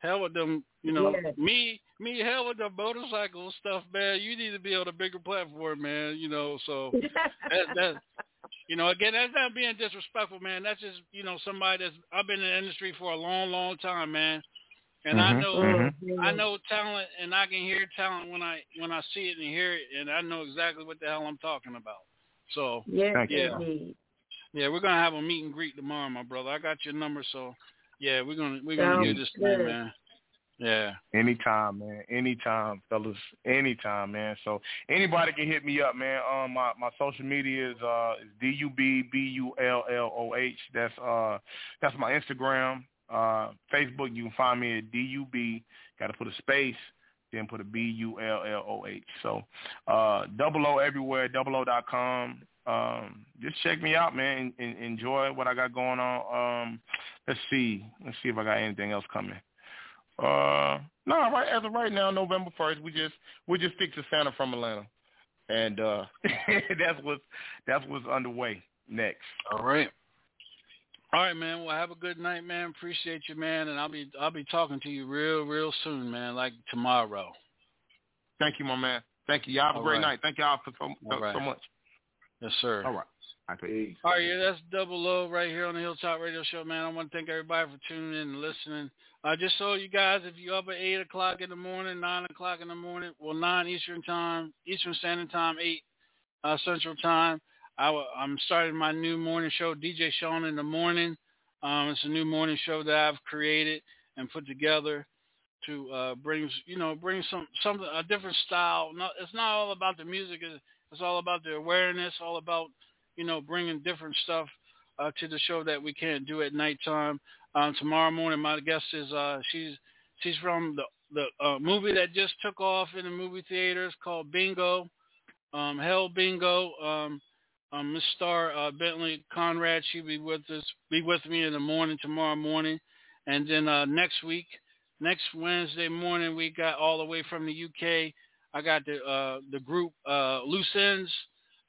hell with them, you know, Yeah. me, me, hell with the motorcycle stuff, man. You need to be on a bigger platform, man. You know, so that, that, you know, again, that's not being disrespectful, man. That's just, you know, somebody that's I've been in the industry for a long, long time, man. And I Mhm, know, mhm. I know talent, and I can hear talent when I when I see it and hear it, and I know exactly what the hell I'm talking about. So Yes, yeah, indeed. yeah, we're gonna have a meet and greet tomorrow, my brother. I got your number, so yeah, we're gonna we're gonna Sounds do this good. thing, man. Yeah. Anytime, man. Anytime, fellas. Anytime, man. So anybody can hit me up, man. Um, my my social media is uh is d u b b u l l o h. That's uh that's my Instagram. Uh, Facebook. You can find me at d u b. Got to put a space, then put a b u l l o h. So uh, double o everywhere. Double o dot com. Um, just check me out, man. And, and enjoy what I got going on. Um, let's see. Let's see if I got anything else coming. Uh, no, right as of right now, November first, we just we just stick to Santa from Atlanta, and uh, that's what's that's what's underway next. All right. All right, man. Well, have a good night, man. Appreciate you, man, and I'll be I'll be talking to you real real soon, man. Like tomorrow. Thank you, my man. Thank you. Y'all have a great right. night. Thank y'all for so, All so, right. so much. Yes, sir. All right. Peace. All right, yeah, that's Double O right here on the Hilltop Radio Show, man. I want to thank everybody for tuning in and listening. Uh, just so you guys, if you're up at 8 o'clock in the morning, 9 o'clock in the morning, well, 9 Eastern Time, Eastern Standard Time, 8 uh, Central Time, I, w- I'm starting my new morning show, DJ Sean in the Morning. Um, it's a new morning show that I've created and put together to uh, bring, you know, bring some something a different style. No, it's not all about the music. It's, it's all about the awareness. All about you know, bringing different stuff uh, to the show that we can't do at nighttime. Um, tomorrow morning, my guest is uh, she's she's from the the uh, movie that just took off in the movie theaters called Bingo, um, Hell Bingo. Um, um, Miss Star uh, Bentley Conrad, she'll be with us, be with me in the morning tomorrow morning, and then uh, next week, next Wednesday morning, we got all the way from the UK. I got the uh, the group uh, Loose Ends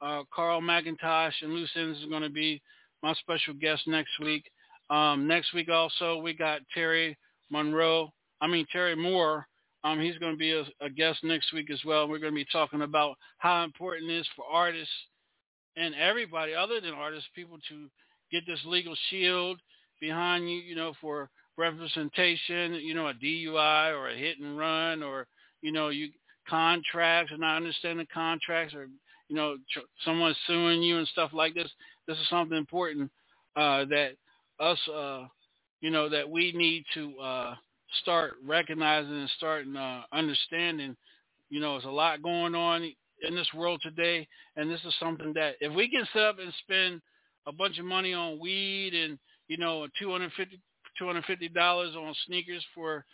uh, Carl McIntosh and Loose Ends is going to be my special guest next week. Um, next week also we got Terry Monroe. I mean Terry Moore. Um, he's going to be a, a guest next week as well. We're going to be talking about how important it is for artists and everybody other than artists, people to get this legal shield behind you, you know, for representation, you know, a DUI or a hit and run or, you know, you contracts and not understanding contracts or you know, tr- someone suing you and stuff like this. This is something important uh, that us, uh, you know, that we need to uh, start recognizing and starting uh, understanding. You know, there's a lot going on in this world today, and this is something that if we can set up and spend a bunch of money on weed and you know, 250 $250 on sneakers for,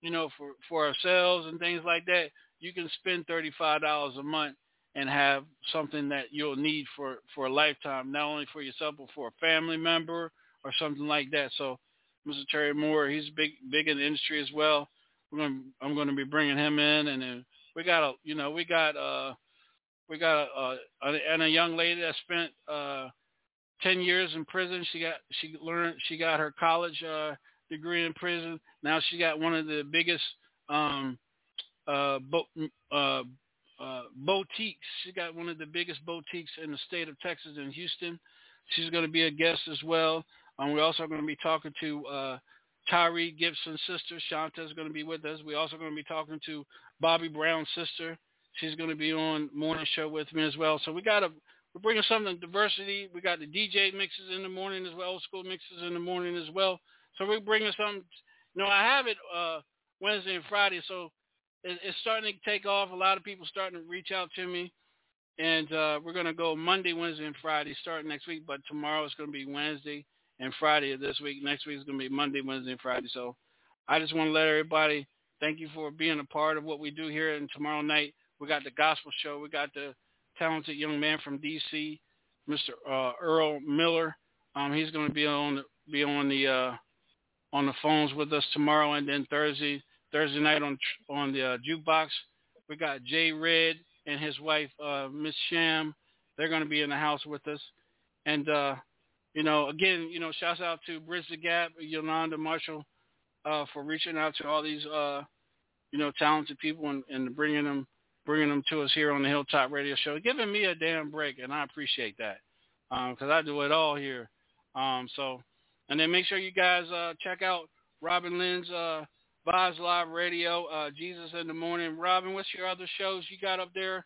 you know, for for ourselves and things like that, you can spend thirty five dollars a month and have something that you'll need for for a lifetime, not only for yourself but for a family member or something like that. So, Mr. Terry Moore, he's big big in the industry as well. We're going I'm going to be bringing him in, and then we got a you know we got uh we got a, a and a young lady that spent uh ten years in prison. She got she learned she got her college uh degree in prison. Now she got one of the biggest um uh, bo- uh uh, boutiques. She got one of the biggest boutiques in the state of Texas in Houston. She's going to be a guest as well. Um, we're also going to be talking to uh, Tyrese Gibson's sister. Shanta is going to be with us. We're also going to be talking to Bobby Brown's sister. She's going to be on morning show with me as well. So we got a we're bringing something diversity. We got the DJ mixes in the morning as well, old school mixes in the morning as well. So we're bringing some. You know, I have it uh, Wednesday and Friday, so it's starting to take off. A lot of people starting to reach out to me, and uh, we're going to go Monday, Wednesday, and Friday starting next week. But tomorrow is going to be Wednesday and Friday of this week. Next week is going to be Monday, Wednesday, and Friday. So I just want to let everybody thank you for being a part of what we do here. And tomorrow night we got the gospel show. We got the talented young man from D.C., Mr. Uh, Earl Miller. Um, he's going to be on the, be on the uh, on the phones with us tomorrow, and then Thursday Thursday night on on the uh, jukebox. We got Jay Red and his wife uh, Miss Sham. They're going to be in the house with us, and uh, you know, again, you know, shouts out to Bridge the Gap, Yolanda Marshall, uh, for reaching out to all these, uh, you know, talented people and, and bringing them bringing them to us here on the Hilltop Radio Show, giving me a damn break, and I appreciate that because um, I do it all here. Um, so, and then make sure you guys uh, check out Robin Lynn's uh, Vibes Live Radio, uh, Jesus in the Morning. Robin, what's your other shows you got up there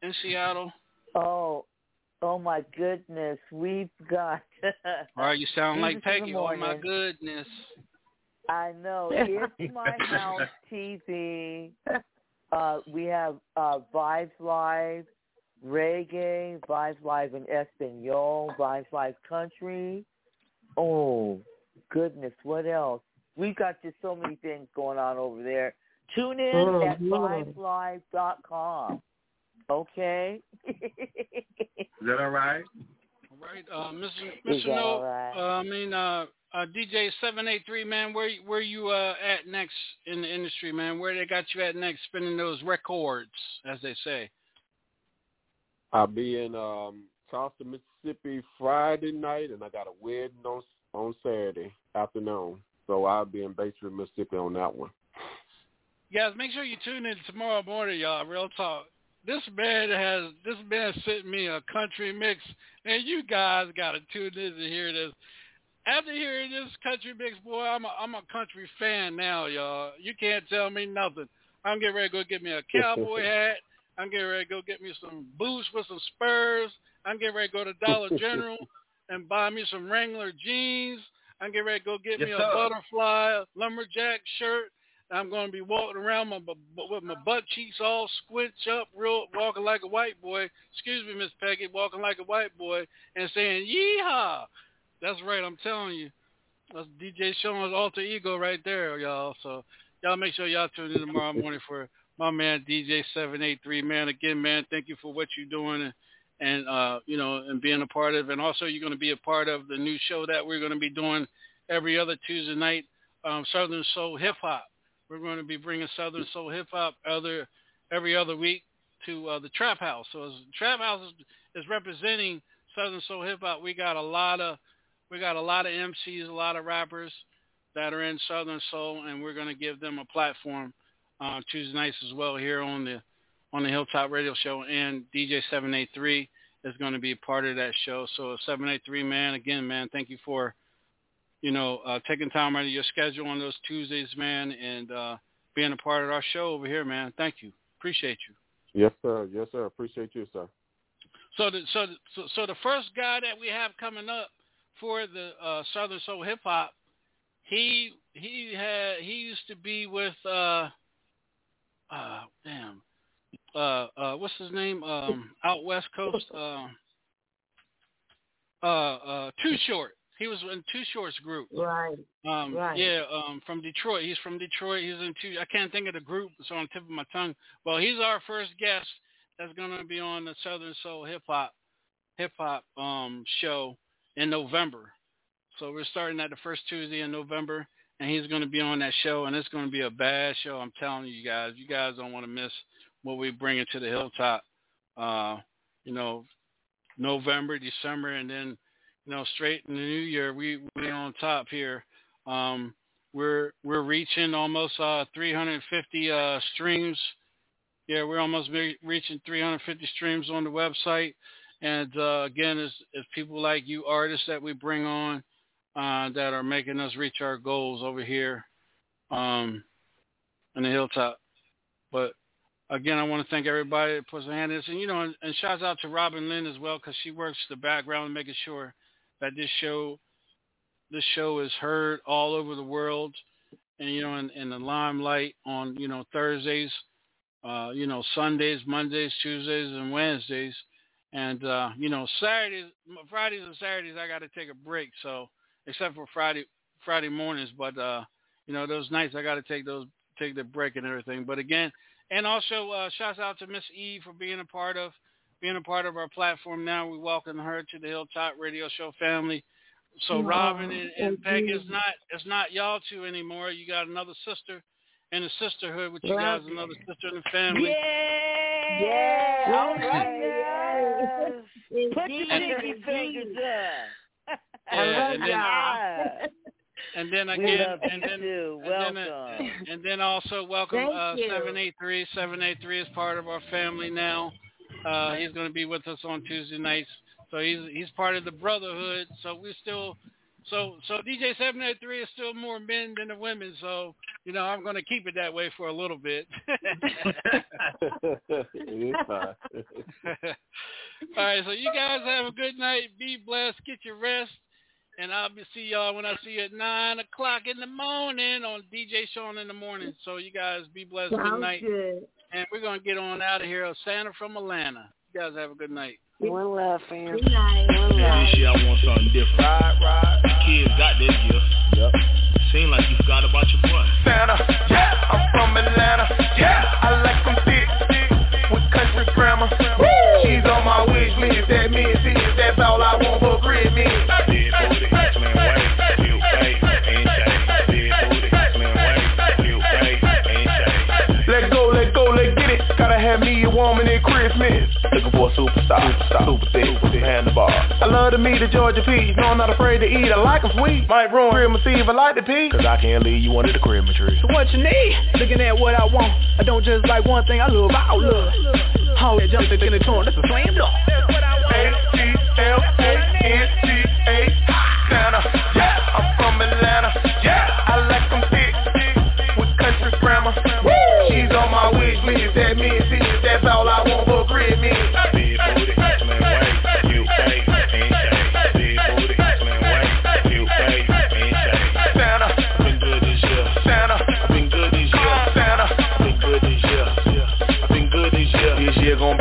in Seattle? Oh, oh my goodness, we've got. All right, you sound like Peggy. Oh my goodness. I know. It's my house TV. Uh, we have uh, Vibes Live, reggae, Vibes Live in Espanol, Vibes Live country. Oh goodness, what else? We've got just so many things going on over there. Tune in oh, at vibeslive.com. Okay? Is that all right? All right, uh, Mr. Mr. No, right? uh, I mean, uh, uh, DJ seven eight three, man. Where where you uh, at next in the industry, man? Where they got you at next, spinning those records, as they say? I'll be in um, Charleston, Mississippi Friday night, and I got a wedding on on Saturday afternoon. So I'll be in Batesville, Mississippi on that one. Guys, make sure you tune in tomorrow morning, y'all. Real talk. This man has this man sent me a country mix, and you guys got to tune in to hear this. After hearing this country mix, boy, I'm a, I'm a country fan now, y'all. You can't tell me nothing. I'm getting ready to go get me a cowboy hat. I'm getting ready to go get me some boots with some spurs. I'm getting ready to go to Dollar General and buy me some Wrangler jeans. I'm getting ready to go get yes, me a sir. butterfly lumberjack shirt. I'm going to be walking around my, with my butt cheeks all squinch up, real walking like a white boy. Excuse me, Miss Peggy, walking like a white boy and saying "Yeehaw!" That's right. I'm telling you, that's DJ Sean's alter ego right there, y'all. So y'all make sure y'all tune in tomorrow morning for my man DJ Seven Eight Three. Man, again, man, thank you for what you're doing. And, and uh, you know, and being a part of, and also you're going to be a part of the new show that we're going to be doing every other Tuesday night, um, Southern Soul Hip Hop. We're going to be bringing Southern Soul Hip Hop other every other week to uh, the Trap House. So as Trap House is, is representing Southern Soul Hip Hop, we got a lot of we got a lot of MCs, a lot of rappers that are in Southern Soul, and we're going to give them a platform uh, Tuesday nights as well here on the on the Hilltop Radio Show, and DJ 783 is going to be a part of that show. So 783, man, again, man, thank you for, you know, uh, taking time out of your schedule on those Tuesdays, man, and uh, being a part of our show over here, man. Thank you. Appreciate you. Yes, sir. Yes, sir. Appreciate you, sir. So the so so, so the first guy that we have coming up for the uh, Southern Soul Hip Hop, he he had he used to be with uh uh damn uh, uh, what's his name? Um, out West Coast, uh, uh, uh, Too Short. He was in Too Short's group. Right. Um, Right. Yeah, um, from Detroit. He's from Detroit. He's in two. I can't think of the group. It's on the tip of my tongue. Well, he's our first guest that's going to be on the Southern Soul Hip Hop Hip Hop um, show in November. So we're starting at the first Tuesday in November, and he's going to be on that show, and it's going to be a bad show. I'm telling you guys. You guys don't want to miss what we bring it to the hilltop. Uh, you know, November, December, and then you know straight in the new year we we on top here. Um, we're we're reaching almost uh, 350 uh, streams. Yeah, we're almost re- reaching 350 streams on the website. And uh, again, it's, it's people like you artists that we bring on uh, that are making us reach our goals over here um, in the hilltop. But again, I want to thank everybody that puts a hand in this. And, you know, and, and shouts out to Robin Lynn as well because she works the background making sure that this show this show is heard all over the world and, you know, in, in the limelight on, you know, Thursdays, uh, you know, Sundays, Mondays, Tuesdays, and Wednesdays. And, uh, you know, Saturdays, Fridays and Saturdays, I got to take a break. So, except for Friday, Friday mornings, but, uh, you know, those nights I got to take those, take the break and everything. But again, and also, uh, shouts out to Miss Eve for being a part of, being a part of our platform now. We welcome her to the Hilltop Radio Show family. So Robin and, and Peg is not, it's not y'all two anymore. You got another sister in the sisterhood with you Right. guys, another sister in the family. Yeah. All Yes. right. Yes. Put your Indeed. pinky fingers up. I Yeah, love and then- y'all. And then again, love and then, too. and then, uh, Welcome. and then also welcome Thank uh, 783. 783 is part of our family now. Uh, he's going to be with us on Tuesday nights. So he's he's part of the brotherhood. So we're still, so so DJ 783 is still more men than the women. So you know I'm going to keep it that way for a little bit. it's fine. All right, so you guys have a good night. Be blessed. Get your rest. And I'll be see y'all when I see you at nine o'clock in the morning on DJ Sean in the morning. So you guys be blessed. Good night. good. And we're gonna get on out of here. Santa from Atlanta. You guys have a good night. One love, fam. Good night. One love. this year I want something different. Ride, ride. Kids got this year. Yep. Seem like you forgot about your boy. Santa, yeah, I'm from Atlanta, yeah, I like some thick, thick, with country grammar. She's on my wish list, that means this, that's all I want for Christmas. Woman at Christmas. Looking for a superstar, superstar, super thick, with the handlebar. I love to meet a Georgia peach. No, I'm not afraid to eat. I like like 'em sweet. Might ruin Christmas Eve. I like the peach. Cause I can't leave you under the Christmas tree. So what you need? Looking at what I want. I don't just like one thing. I love all love. All that jump in the torn. That's a slam dunk. A-T-L-A-N-T-A Santa, yeah, I'm from Atlanta, yeah, I like 'em thick, thick, with country grammar. She's on my wish list, that means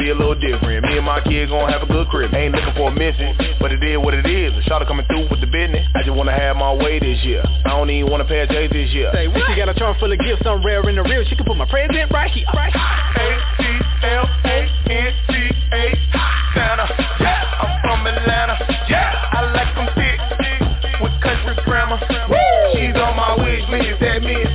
a little different. Me and my kid have a good crib. Ain't looking for a but it is what it is. Coming through with the business. I just wanna have my way this year. I don't even want this year. She got a trunk full of gifts, some rare in the real. She can put my present right here. Right here. A-T-L-A-N-T-A please, that means